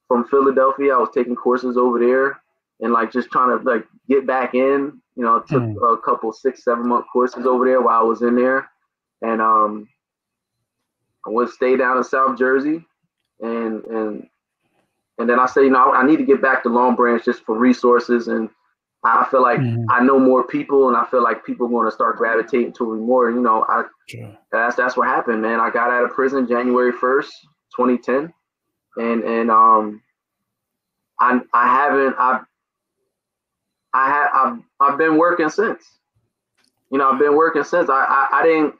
from Philadelphia, I was taking courses over there and like just trying to like get back in. You know, took mm. a couple six, seven month courses over there while I was in there, and um, I would stay down in South Jersey, and and and then I say, you know, I need to get back to Long Branch just for resources and I feel like mm-hmm. I know more people, and I feel like people are going to start gravitating to me more. You know, I that's that's what happened, man. I got out of prison January first, 2010, and and um, I I haven't I I have I've I've been working since. You know, I've been working since. I I, I didn't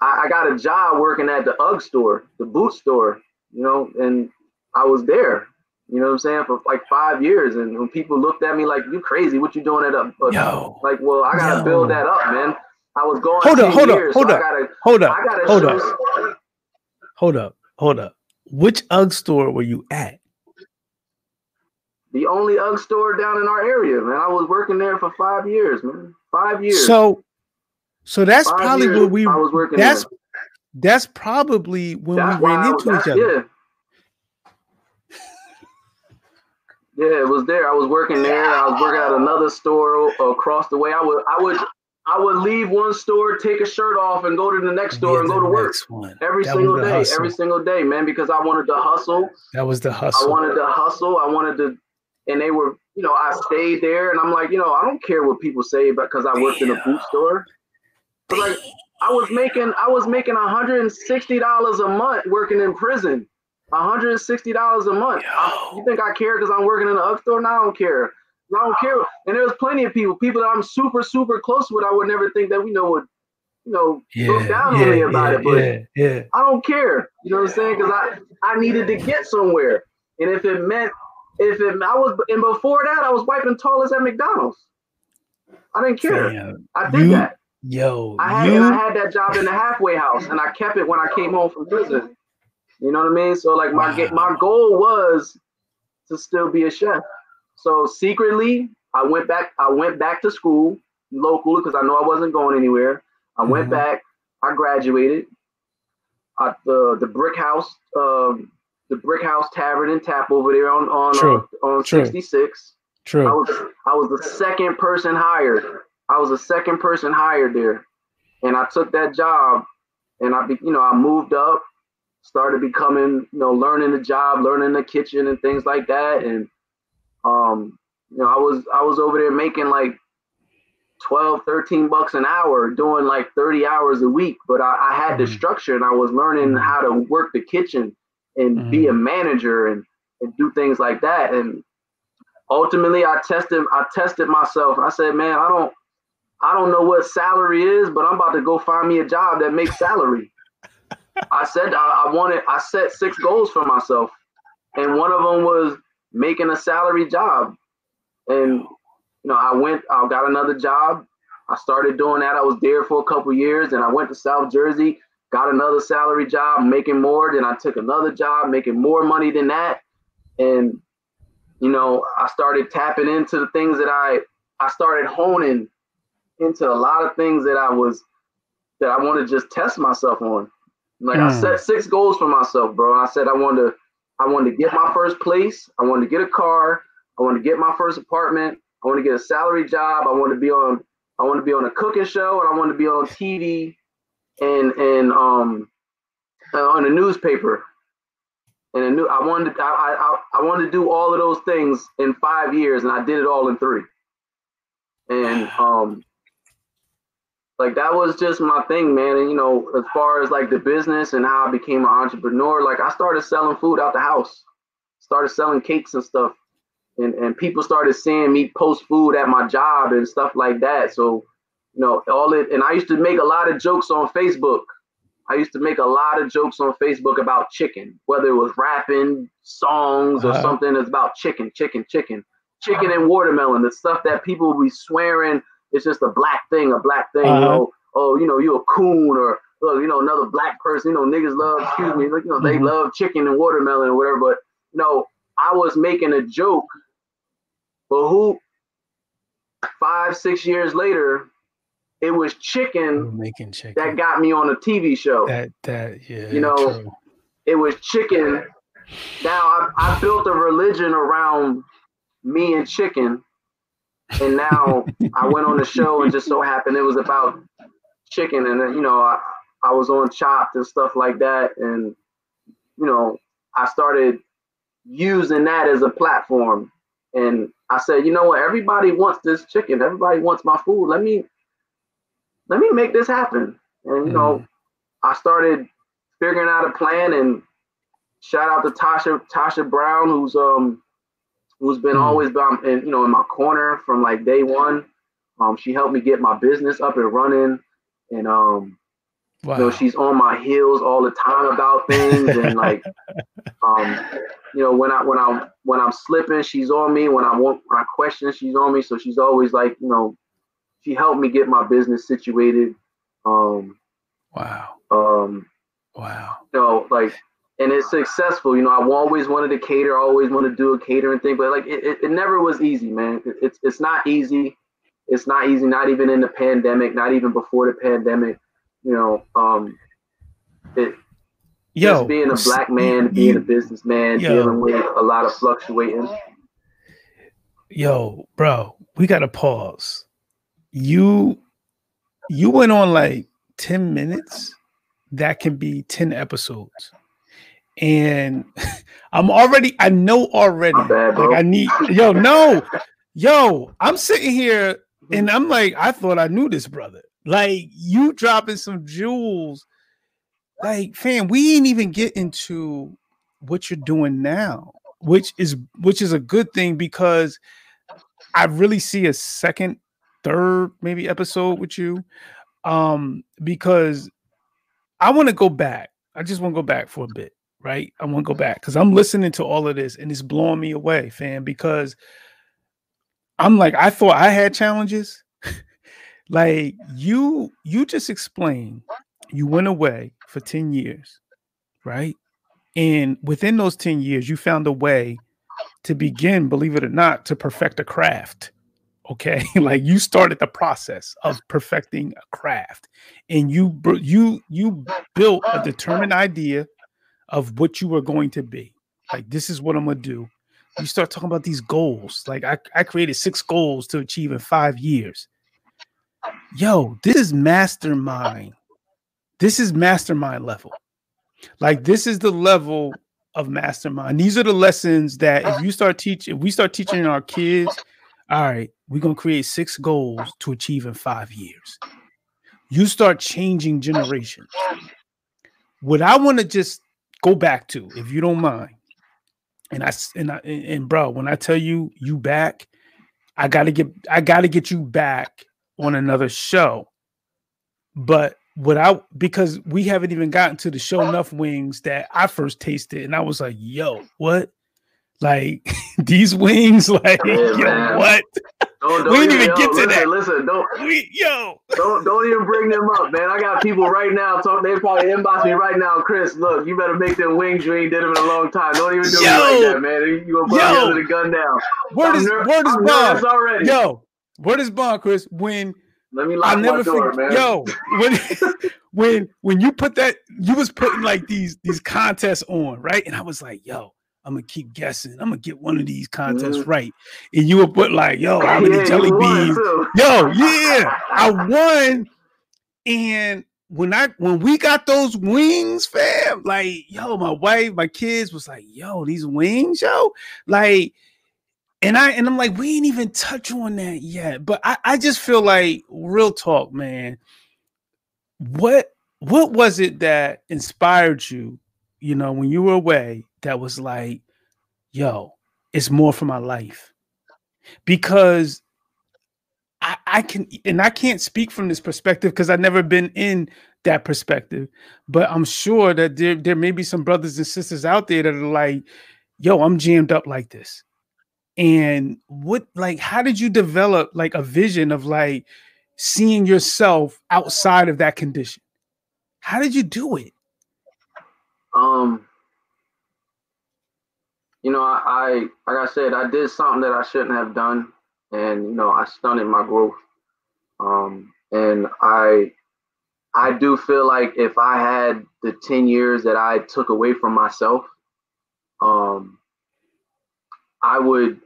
I, I got a job working at the UGG store, the boot store. You know, and I was there you know what I'm saying? For like five years. And when people looked at me like, you crazy, what you doing at a, Yo, like, well, I gotta yo. build that up, man. I was going hold up, hold years, up, hold so up, gotta, hold up, hold up, hold up, hold up. Which UGG store were you at? The only UGG store down in our area, man. I was working there for five years, man. Five years. So, so that's five probably where we. I was working. That's there. that's probably when that's we ran into each other. Yeah. Yeah, it was there. I was working there. I was working at another store across the way. I would I would I would leave one store, take a shirt off, and go to the next store and go to work every that single day, hustle. every single day, man. Because I wanted to hustle. That was the hustle. I wanted to hustle. I wanted to, and they were, you know, I stayed there, and I'm like, you know, I don't care what people say, but because I worked Damn. in a boot store, but like I was making, I was making 160 dollars a month working in prison. $160 a month. I, you think I care because I'm working in an UGG store? No, I don't care. I don't care. And there's plenty of people, people that I'm super, super close with. I would never think that we know would, you know, yeah, look down yeah, on me about yeah, it. But yeah. I don't care. You know what I'm saying? Because I, I needed to get somewhere. And if it meant, if it, I was, and before that, I was wiping toilets at McDonald's. I didn't care. Damn. I did you, that. Yo, I had, you, I had that job in the halfway house, and I kept it when I came home from prison. You know what I mean? So like my wow. my goal was to still be a chef. So secretly, I went back. I went back to school locally because I know I wasn't going anywhere. I went mm-hmm. back. I graduated at the the Brick House, um, the Brick House Tavern and Tap over there on on True. Uh, on True. 66. True. I was I was the second person hired. I was the second person hired there, and I took that job, and I be you know I moved up started becoming, you know, learning the job, learning the kitchen and things like that. And um, you know, I was I was over there making like 12, 13 bucks an hour, doing like 30 hours a week. But I, I had mm-hmm. the structure and I was learning mm-hmm. how to work the kitchen and mm-hmm. be a manager and, and do things like that. And ultimately I tested I tested myself. I said, man, I don't I don't know what salary is, but I'm about to go find me a job that makes salary. I said I, I wanted I set six goals for myself, and one of them was making a salary job. And you know, I went, I got another job. I started doing that. I was there for a couple years, and I went to South Jersey, got another salary job, making more. Then I took another job, making more money than that. And you know, I started tapping into the things that I I started honing into a lot of things that I was that I want to just test myself on. Like mm. I set six goals for myself, bro. I said I wanted to I wanted to get my first place. I wanted to get a car. I wanted to get my first apartment. I want to get a salary job. I want to be on I want to be on a cooking show and I want to be on TV and and um uh, on a newspaper. And a new I wanted to, I, I I wanted to do all of those things in five years and I did it all in three. And um like that was just my thing, man. And you know, as far as like the business and how I became an entrepreneur, like I started selling food out the house, started selling cakes and stuff and, and people started seeing me post food at my job and stuff like that. So, you know, all it and I used to make a lot of jokes on Facebook. I used to make a lot of jokes on Facebook about chicken, whether it was rapping songs or uh-huh. something that's about chicken, chicken, chicken, chicken and watermelon, the stuff that people would be swearing it's just a black thing, a black thing, uh-huh. you know, oh, you know, you a coon or look, you know, another black person, you know, niggas love, excuse me, like, you know, they mm-hmm. love chicken and watermelon or whatever, but you know, I was making a joke but who five, six years later, it was chicken, making chicken that got me on a TV show. That that yeah. You know, true. it was chicken. Now I, I built a religion around me and chicken. And now I went on the show and just so happened it was about chicken and then, you know, I, I was on chopped and stuff like that. And, you know, I started using that as a platform. And I said, you know what? Everybody wants this chicken. Everybody wants my food. Let me let me make this happen. And you mm. know, I started figuring out a plan. And shout out to Tasha Tasha Brown, who's um who's been mm. always been in, you know in my corner from like day one. Um, she helped me get my business up and running, and um, Wow. You know, she's on my heels all the time about things, and *laughs* like, um, you know, when I when I'm when I'm slipping, she's on me. When I want when I question, she's on me. So she's always like, you know, she helped me get my business situated. Um, wow. Um, wow. You know, like, and it's successful. You know, I always wanted to cater. I always wanted to do a catering thing, but like, it, it, it never was easy, man. It, it's it's not easy. It's not easy. Not even in the pandemic. Not even before the pandemic you know, um, it, Yo, just being a black man, being a businessman, yo, dealing with a lot of fluctuating. Yo, bro, we gotta pause. You you went on like 10 minutes. That can be 10 episodes. And *laughs* I'm already, I know already. Bad, like I need yo, no, yo, I'm sitting here and I'm like, I thought I knew this brother. Like you dropping some jewels. Like, fam, we ain't even get into what you're doing now, which is which is a good thing because I really see a second, third, maybe episode with you. Um, because I want to go back. I just want to go back for a bit, right? I want to go mm-hmm. back because I'm listening to all of this and it's blowing me away, fam, because I'm like, I thought I had challenges. *laughs* Like you, you just explained you went away for 10 years, right? And within those 10 years, you found a way to begin, believe it or not, to perfect a craft. Okay. *laughs* like you started the process of perfecting a craft and you you you built a determined idea of what you were going to be. Like this is what I'm gonna do. You start talking about these goals. Like I, I created six goals to achieve in five years yo, this is mastermind. This is mastermind level. Like this is the level of mastermind. These are the lessons that if you start teaching, if we start teaching our kids, all right, we're gonna create six goals to achieve in five years. You start changing generations. What I want to just go back to, if you don't mind, and I and I and bro, when I tell you you back, I gotta get I gotta get you back on another show. But without because we haven't even gotten to the show enough wings that I first tasted, and I was like, yo, what? Like *laughs* these wings, *laughs* like yeah, yo, what? Don't, don't we didn't even yo, get to listen, that. Listen, don't we, yo. Don't don't even bring them up, man. I got people right now talk. They probably inbox me right now. Chris, look, you better make them wings. You ain't did them in a long time. Don't even do yo, me like that, man. You gonna put yo, me under the gun down. Word is ner- bond already. Yo, word is bond, Chris. When let me lock I'll never door, forget, man. Yo, when *laughs* when when you put that, you was putting like these these contests on, right? And I was like, yo, I'm gonna keep guessing. I'm gonna get one of these contests mm-hmm. right. And you would put like, yo, how many yeah, jelly beans? Yo, yeah, I won. And when I when we got those wings, fam, like, yo, my wife, my kids was like, yo, these wings, yo, like, and I and I'm like, we ain't even touch on that yet. But I, I just feel like real talk, man. What what was it that inspired you, you know, when you were away that was like, yo, it's more for my life. Because I, I can and I can't speak from this perspective because I've never been in that perspective. But I'm sure that there, there may be some brothers and sisters out there that are like, yo, I'm jammed up like this and what like how did you develop like a vision of like seeing yourself outside of that condition how did you do it um you know I, I like i said i did something that i shouldn't have done and you know i stunted my growth um and i i do feel like if i had the 10 years that i took away from myself um I would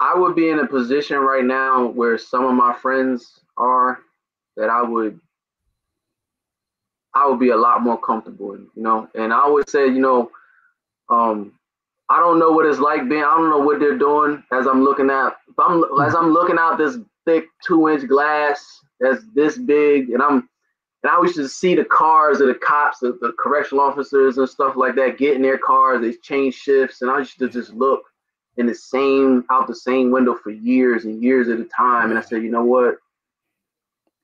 I would be in a position right now where some of my friends are that I would I would be a lot more comfortable in, you know. And I always say, you know, um, I don't know what it's like being. I don't know what they're doing as I'm looking at. I'm as I'm looking out this thick two inch glass that's this big, and I'm and I used to see the cars of the cops, the, the correctional officers and stuff like that, get in their cars. They change shifts, and I used to just look in the same out the same window for years and years at a time. And I said, you know what?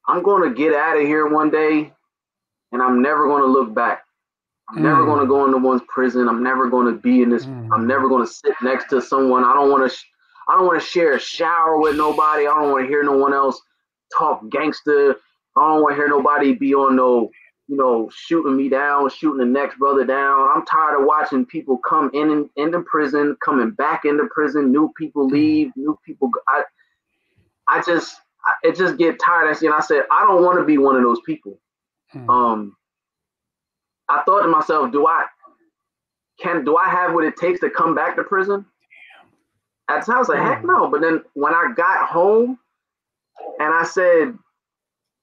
I'm gonna get out of here one day, and I'm never gonna look back. I'm mm. never gonna go into one's prison. I'm never gonna be in this. Mm. I'm never gonna sit next to someone. I don't want to. Sh- I don't want to share a shower with nobody. I don't want to hear no one else talk gangster. I don't want to hear nobody be on no you know, shooting me down, shooting the next brother down. I'm tired of watching people come in and into prison, coming back into prison, new people mm. leave, new people. I, I just, I, it just get tired. I see, and I said, I don't want to be one of those people. Hmm. Um, I thought to myself, do I, can, do I have what it takes to come back to prison? At times, like, heck no. But then when I got home, and I said,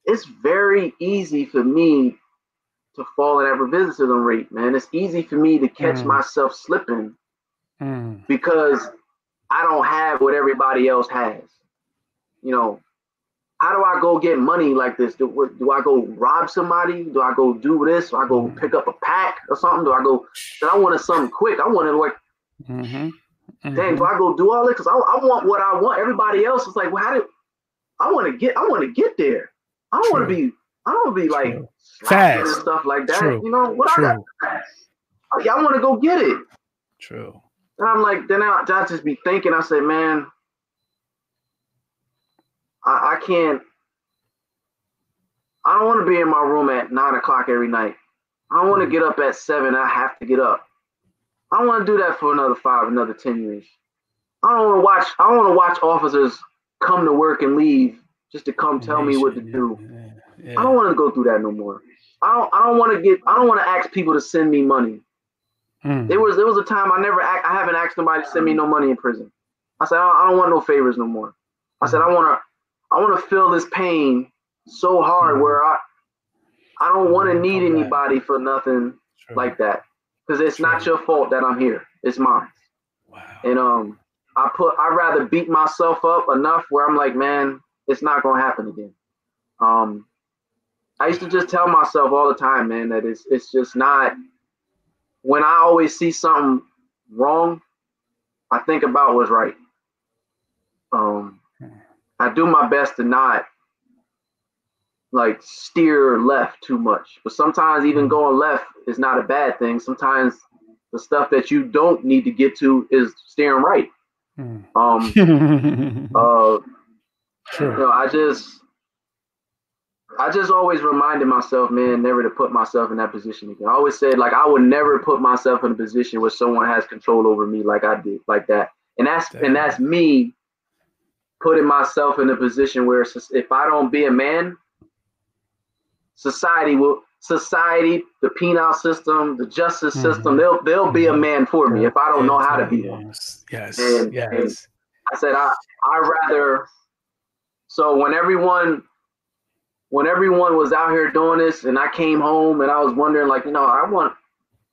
it's very easy for me to fall in that recidivism rate, man. It's easy for me to catch mm. myself slipping mm. because I don't have what everybody else has. You know, how do I go get money like this? Do, do I go rob somebody? Do I go do this? Do I go mm. pick up a pack or something? Do I go? I wanted something quick. I wanted like, mm-hmm. Mm-hmm. dang, do I go do all this? Because I, I want what I want. Everybody else is like, well, how do I want to get? I want to get there. I don't want to be I don't be like fast and stuff like that. True. You know what True. I got? Oh, yeah, I want to go get it. True. And I'm like, then I, I just be thinking. I say, man, I, I can't. I don't want to be in my room at nine o'clock every night. I don't want to mm. get up at seven. I have to get up. I don't want to do that for another five, another ten years. I don't want to watch. I don't want to watch officers come to work and leave just to come tell me what to do. Yeah. I don't want to go through that no more. I don't. I don't want to get. I don't want to ask people to send me money. Mm. There was there was a time I never. I haven't asked nobody to send me no money in prison. I said I don't, I don't want no favors no more. I said I want to. I want to feel this pain so hard mm. where I. I don't want to need anybody for nothing True. like that because it's True. not your fault that I'm here. It's mine. Wow. And um, I put. I rather beat myself up enough where I'm like, man, it's not gonna happen again. Um, I used to just tell myself all the time, man, that it's it's just not. When I always see something wrong, I think about what's right. Um, I do my best to not like steer left too much, but sometimes even mm-hmm. going left is not a bad thing. Sometimes the stuff that you don't need to get to is steering right. Mm. Um, *laughs* uh, sure. You know, I just, I just always reminded myself, man, never to put myself in that position again. I always said, like, I would never put myself in a position where someone has control over me, like I did, like that. And that's Definitely. and that's me putting myself in a position where if I don't be a man, society will society, the penal system, the justice mm-hmm. system, they'll they'll be a mm-hmm. man for me if I don't know how to be one. Yes, and, yes. And I said I I rather. So when everyone when everyone was out here doing this, and I came home and I was wondering, like, you know, I want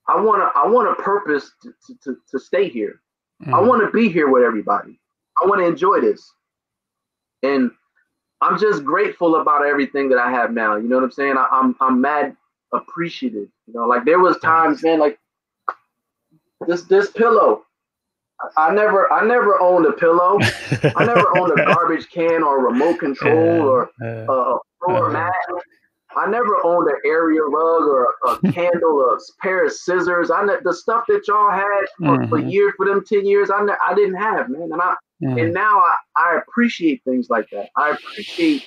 I want to I want a purpose to, to, to stay here. Mm-hmm. I want to be here with everybody. I want to enjoy this. And I'm just grateful about everything that I have now. You know what I'm saying? I, am I'm, I'm mad appreciative. You know, like there was times, man, like this this pillow. I, I never I never owned a pillow. I never owned a *laughs* garbage can or a remote control or uh, a floor uh, mat. I never owned an area rug or a, *laughs* candle or a pair of scissors. I the stuff that y'all had for, mm-hmm. for years for them ten years. I ne- I didn't have man, and I mm-hmm. and now I, I appreciate things like that. I appreciate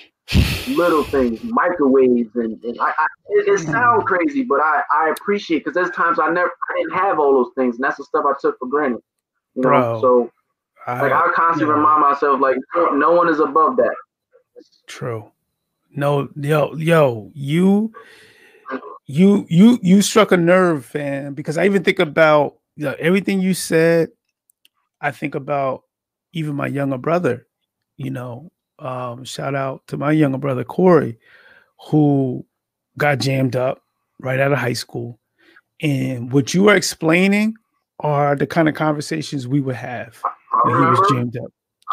little things, microwaves, and, and I, I, it, it sounds crazy, but I I appreciate because there's times I never I didn't have all those things, and that's the stuff I took for granted. You know, Bro, so I, like I constantly yeah. remind myself like no one is above that. True. No, yo, yo, you, you, you, you struck a nerve, fan. Because I even think about you know, everything you said. I think about even my younger brother. You know, um, shout out to my younger brother Corey, who got jammed up right out of high school. And what you are explaining are the kind of conversations we would have when he was jammed up.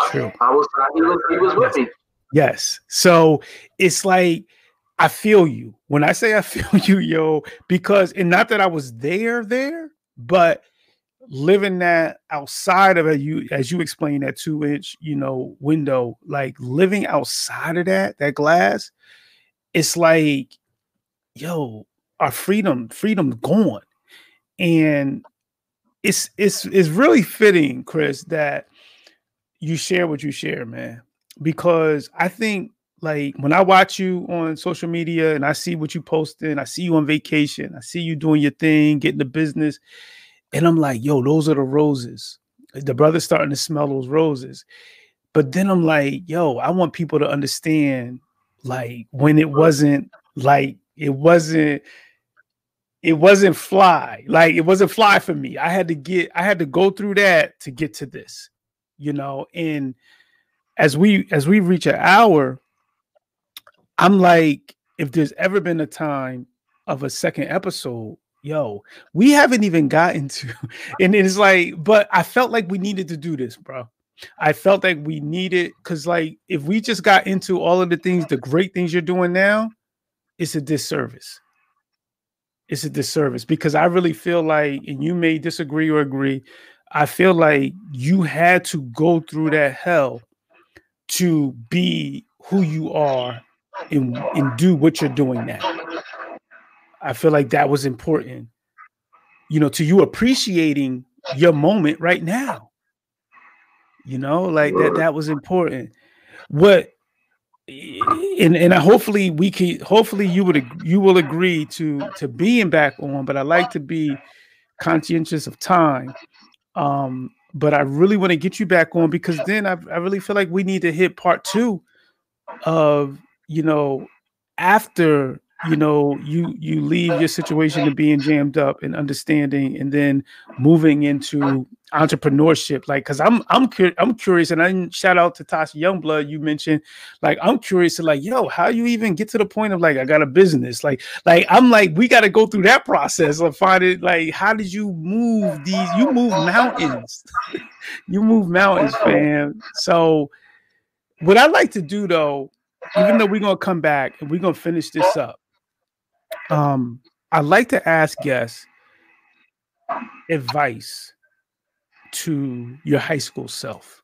True. I was he was, he was with yes. me. Yes. So it's like I feel you. When I say I *laughs* feel you, yo, because and not that I was there there, but living that outside of it, you as you explained that two inch, you know, window, like living outside of that, that glass, it's like, yo, our freedom, freedom's gone. And it's it's it's really fitting, Chris, that you share what you share, man because I think like when I watch you on social media and I see what you posting, I see you on vacation, I see you doing your thing, getting the business, and I'm like, yo, those are the roses. The brother's starting to smell those roses. But then I'm like, yo, I want people to understand like when it wasn't like it wasn't it wasn't fly. Like it wasn't fly for me. I had to get I had to go through that to get to this, you know, and as we as we reach an hour, I'm like, if there's ever been a time of a second episode, yo, we haven't even gotten to, *laughs* and it's like, but I felt like we needed to do this, bro. I felt like we needed because, like, if we just got into all of the things, the great things you're doing now, it's a disservice. It's a disservice because I really feel like, and you may disagree or agree, I feel like you had to go through that hell to be who you are and, and do what you're doing now. I feel like that was important, you know, to you appreciating your moment right now. You know, like that that was important. What and and I hopefully we can hopefully you would you will agree to to being back on, but I like to be conscientious of time. Um but I really want to get you back on because then I, I really feel like we need to hit part two of you know after you know you you leave your situation to being jammed up and understanding and then moving into entrepreneurship. Like because i'm i'm i'm curious and i shout out to tasha youngblood you mentioned like i'm curious to like yo how you even get to the point of like i got a business? Like like i'm like we got to go through that process of finding like how did you move these you move mountains. *laughs* You move mountains fam. So what i like to do though even though we're gonna come back and we're gonna finish this up um, I like to ask guests advice to your high school self,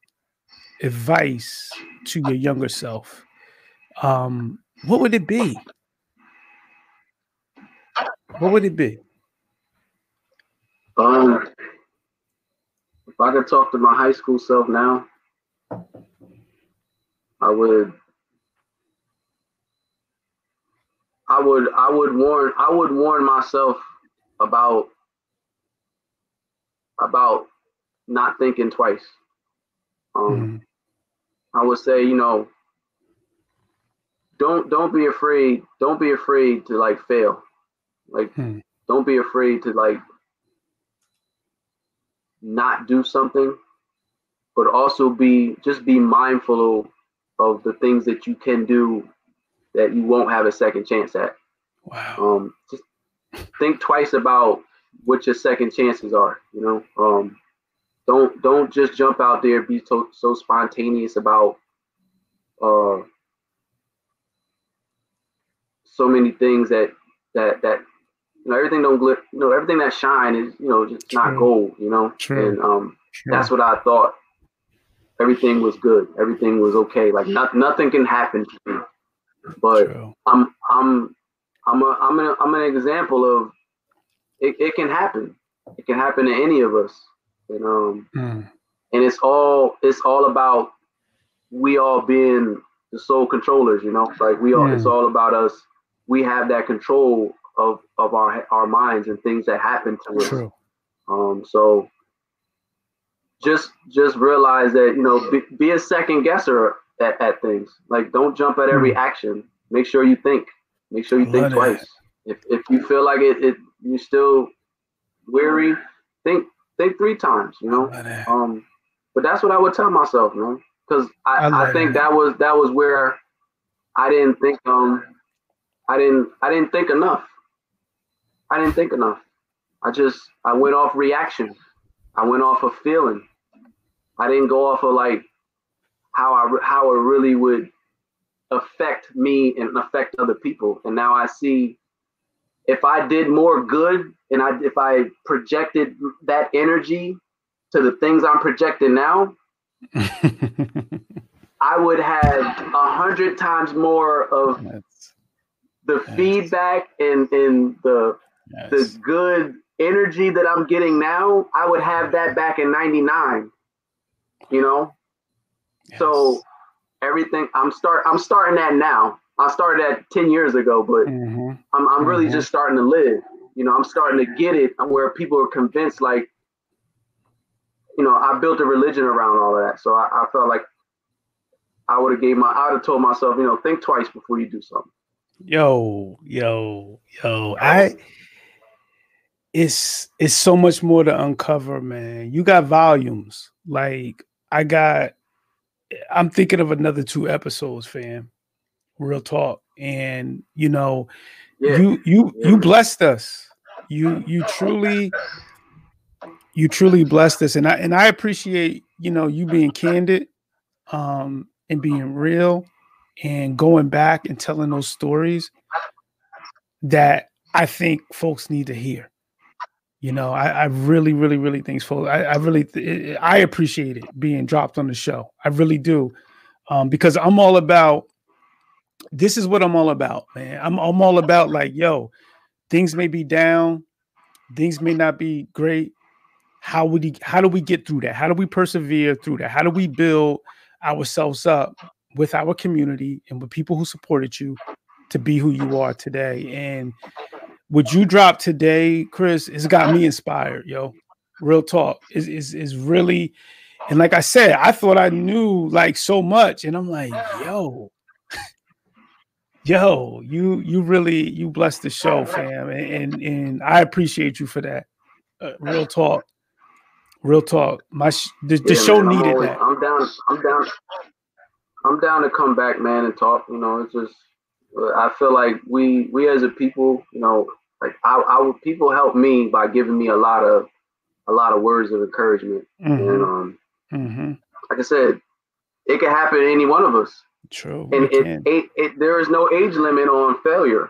advice to your younger self. Um, what would it be? What would it be? Um, if I could talk to my high school self now, I would I would I would warn I would warn myself about about not thinking twice. Um, mm. I would say, you know, don't don't be afraid. Don't be afraid to like fail. Like, mm. don't be afraid to like not do something, but also be just be mindful of the things that you can do that you won't have a second chance at. Wow. Um, just think twice about what your second chances are. You know, um, don't don't just jump out there be so so spontaneous about uh so many things that that that you know everything don't glit you know everything that shine is you know just True. not gold you know True. and um True. that's what I thought everything was good everything was okay like not, nothing can happen to me but I'm I'm I'm a I'm a, I'm an example of it, it can happen it can happen to any of us and um mm. and it's all it's all about we all being the sole controllers you know like we all mm. it's all about us we have that control of of our our minds and things that happen to us True. um so just just realize that you know be, be a second guesser at, at things like don't jump at every mm. action make sure you think make sure you think twice if if you feel like it, it you still weary think think three times, you know. Um, but that's what I would tell myself, man, because I, I, I, think that. that was that was where I didn't think um I didn't I didn't think enough. I didn't think enough. I just I went off reaction. I went off of feeling. I didn't go off of like how I how it really would affect me and affect other people. And now I see if I did more good and I if I projected that energy to the things I'm projecting now, *laughs* I would have a hundred times more of that's, the feedback and, and the the good energy that I'm getting now. I would have that back in '99. You know, yes. so everything I'm start I'm starting that now. I started that 10 years ago, but mm-hmm. I'm, I'm really mm-hmm. just starting to live. You know, I'm starting to get it where people are convinced, like, you know, I built a religion around all of that. So I, I felt like I would have gave my, I would have told myself, you know, think twice before you do something. Yo, yo, yo, I, it's, it's so much more to uncover, man. You got volumes. Like I got, I'm thinking of another two episodes, fam real talk. And you know, yeah. you you yeah. you blessed us. You you truly you truly blessed us, and I and I appreciate you know you being candid, um, and being real, and going back and telling those stories that I think folks need to hear. You know, I, I really, really, really think folks. I, I really, I appreciate it being dropped on the show. I really do, um, because I'm all about this is what I'm all about, man. I'm I'm all about like, yo, things may be down, things may not be great. How would he how do we get through that? How do we persevere through that? How do we build ourselves up with our community and with people who supported you to be who you are today? And what you dropped today, Chris, has got me inspired, yo. Real talk is is is really and like I said, I thought I knew like so much, and I'm like, yo, *laughs* Yo, you you really you blessed the show, fam, and and, and I appreciate you for that. Uh, real talk, real talk. My sh- the, the yeah, show man, needed always, that. I'm down. I'm down. I'm down to come back, man, and talk. You know, it's just I feel like we we as a people, you know, like I, I people help me by giving me a lot of a lot of words of encouragement, mm-hmm. and um, mm-hmm. like I said, it can happen to any one of us. True. And it, it, it, there is no age limit on failure.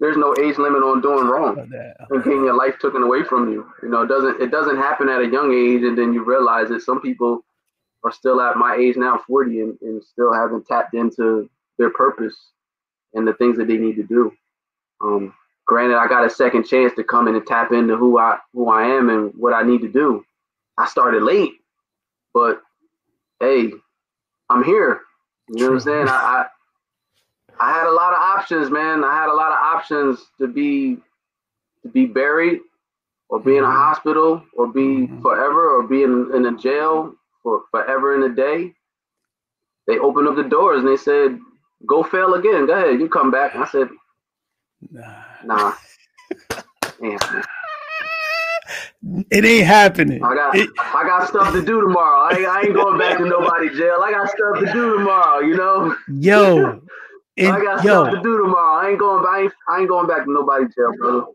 There's no age limit on doing wrong and getting your life taken away from you. You know, it doesn't it doesn't happen at a young age and then you realize that some people are still at my age now, 40, and, and still haven't tapped into their purpose and the things that they need to do. Um, granted, I got a second chance to come in and tap into who I who I am and what I need to do. I started late, but hey, I'm here. You know what I'm saying? I, I I had a lot of options, man. I had a lot of options to be to be buried or be in a mm-hmm. hospital or be mm-hmm. forever or be in, in a jail for forever in a day. They opened up the doors and they said, Go fail again. Go ahead, you come back. And I said, Nah. Nah. It ain't happening. I got it, I got stuff to do tomorrow. I, I ain't going back to nobody jail. I got stuff to do tomorrow. You know. Yo. *laughs* And, I got yo, stuff to do tomorrow. I ain't going. I ain't, I ain't going back to nobody jail, bro.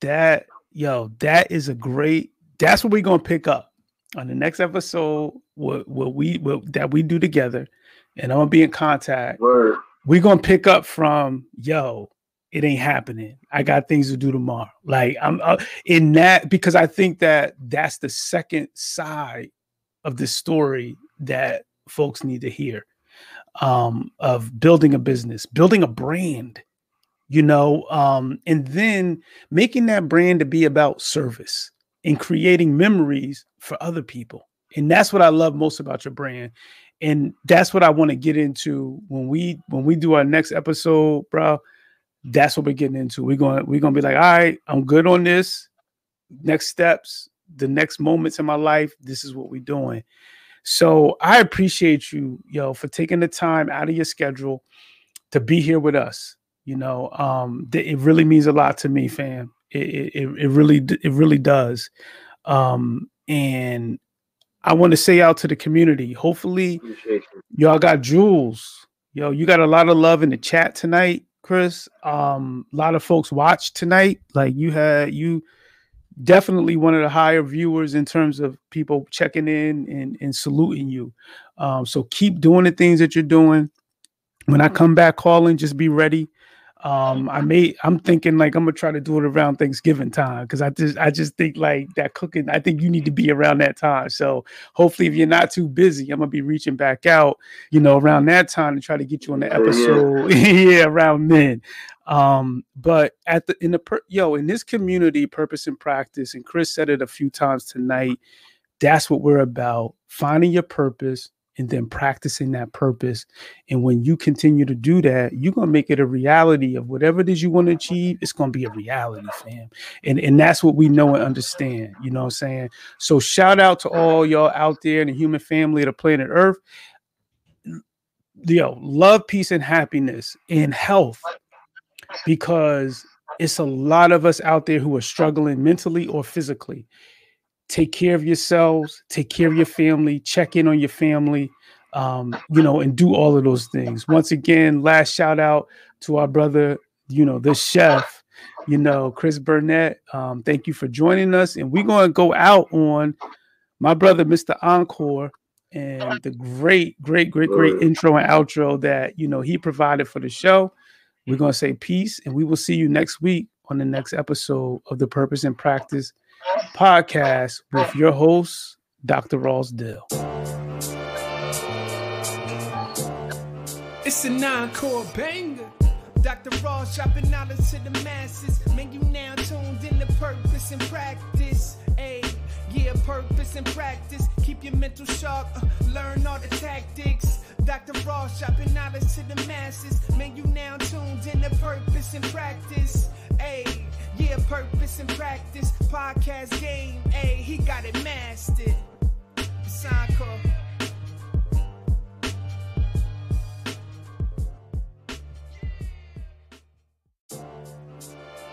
That yo, that is a great. That's what we're gonna pick up on the next episode. What what we what, that we do together, and I'm gonna be in contact. Word. We're gonna pick up from yo it ain't happening. I got things to do tomorrow. Like I'm uh, in that because I think that that's the second side of the story that folks need to hear um, of building a business, building a brand, you know, um, and then making that brand to be about service and creating memories for other people. And that's what I love most about your brand. And that's what I want to get into when we when we do our next episode, bro that's what we're getting into. We're going we're going to be like, all right, I'm good on this. Next steps, the next moments in my life, this is what we're doing. So I appreciate you, yo, for taking the time out of your schedule to be here with us. You know, um, it really means a lot to me, fam. It, it, it really it really does. Um, and I want to say out to the community. Hopefully, y'all got jewels. Yo, you got a lot of love in the chat tonight. Chris. Um, a lot of folks watched tonight. Like you had you definitely one of the higher viewers in terms of people checking in and, and saluting you. Um, so keep doing the things that you're doing. When I come back calling, just be ready. Um, I may I'm thinking like I'm gonna try to do it around Thanksgiving time because I just I just think like that cooking, I think you need to be around that time. So hopefully if you're not too busy, I'm gonna be reaching back out, you know, around that time to try to get you on the episode. *laughs* yeah, around then. Um, but at the in the per, yo, in this community, purpose and practice, and Chris said it a few times tonight, that's what we're about. Finding your purpose, and then practicing that purpose. And when you continue to do that, you're gonna make it a reality of whatever it is you want to achieve, it's gonna be a reality, fam. And and that's what we know and understand, you know what I'm saying? So shout out to all y'all out there in the human family of the planet Earth. Yo, love, peace, and happiness and health because it's a lot of us out there who are struggling mentally or physically take care of yourselves, take care of your family, check in on your family, um, you know, and do all of those things. Once again, last shout out to our brother, you know, the chef, you know, Chris Burnett. Um, thank you for joining us. And we're going to go out on my brother, Mr. Encore, and the great, great, great, great intro and outro that, you know, he provided for the show. We're going to say peace, and we will see you next week on the next episode of the Purpose and Practice podcast with your host, Dr. Ross Dill. It's a nine-core banger. Dr. Ross dropping knowledge to the masses. Man, you now tuned in to purpose and practice. Hey, yeah, purpose and practice. Keep your mental sharp. Uh, learn all the tactics. Dr. Ross dropping knowledge to the masses. Man, you now tuned in to purpose and practice. Hey. Yeah, purpose and practice, podcast game. Hey, he got it mastered. Sign call.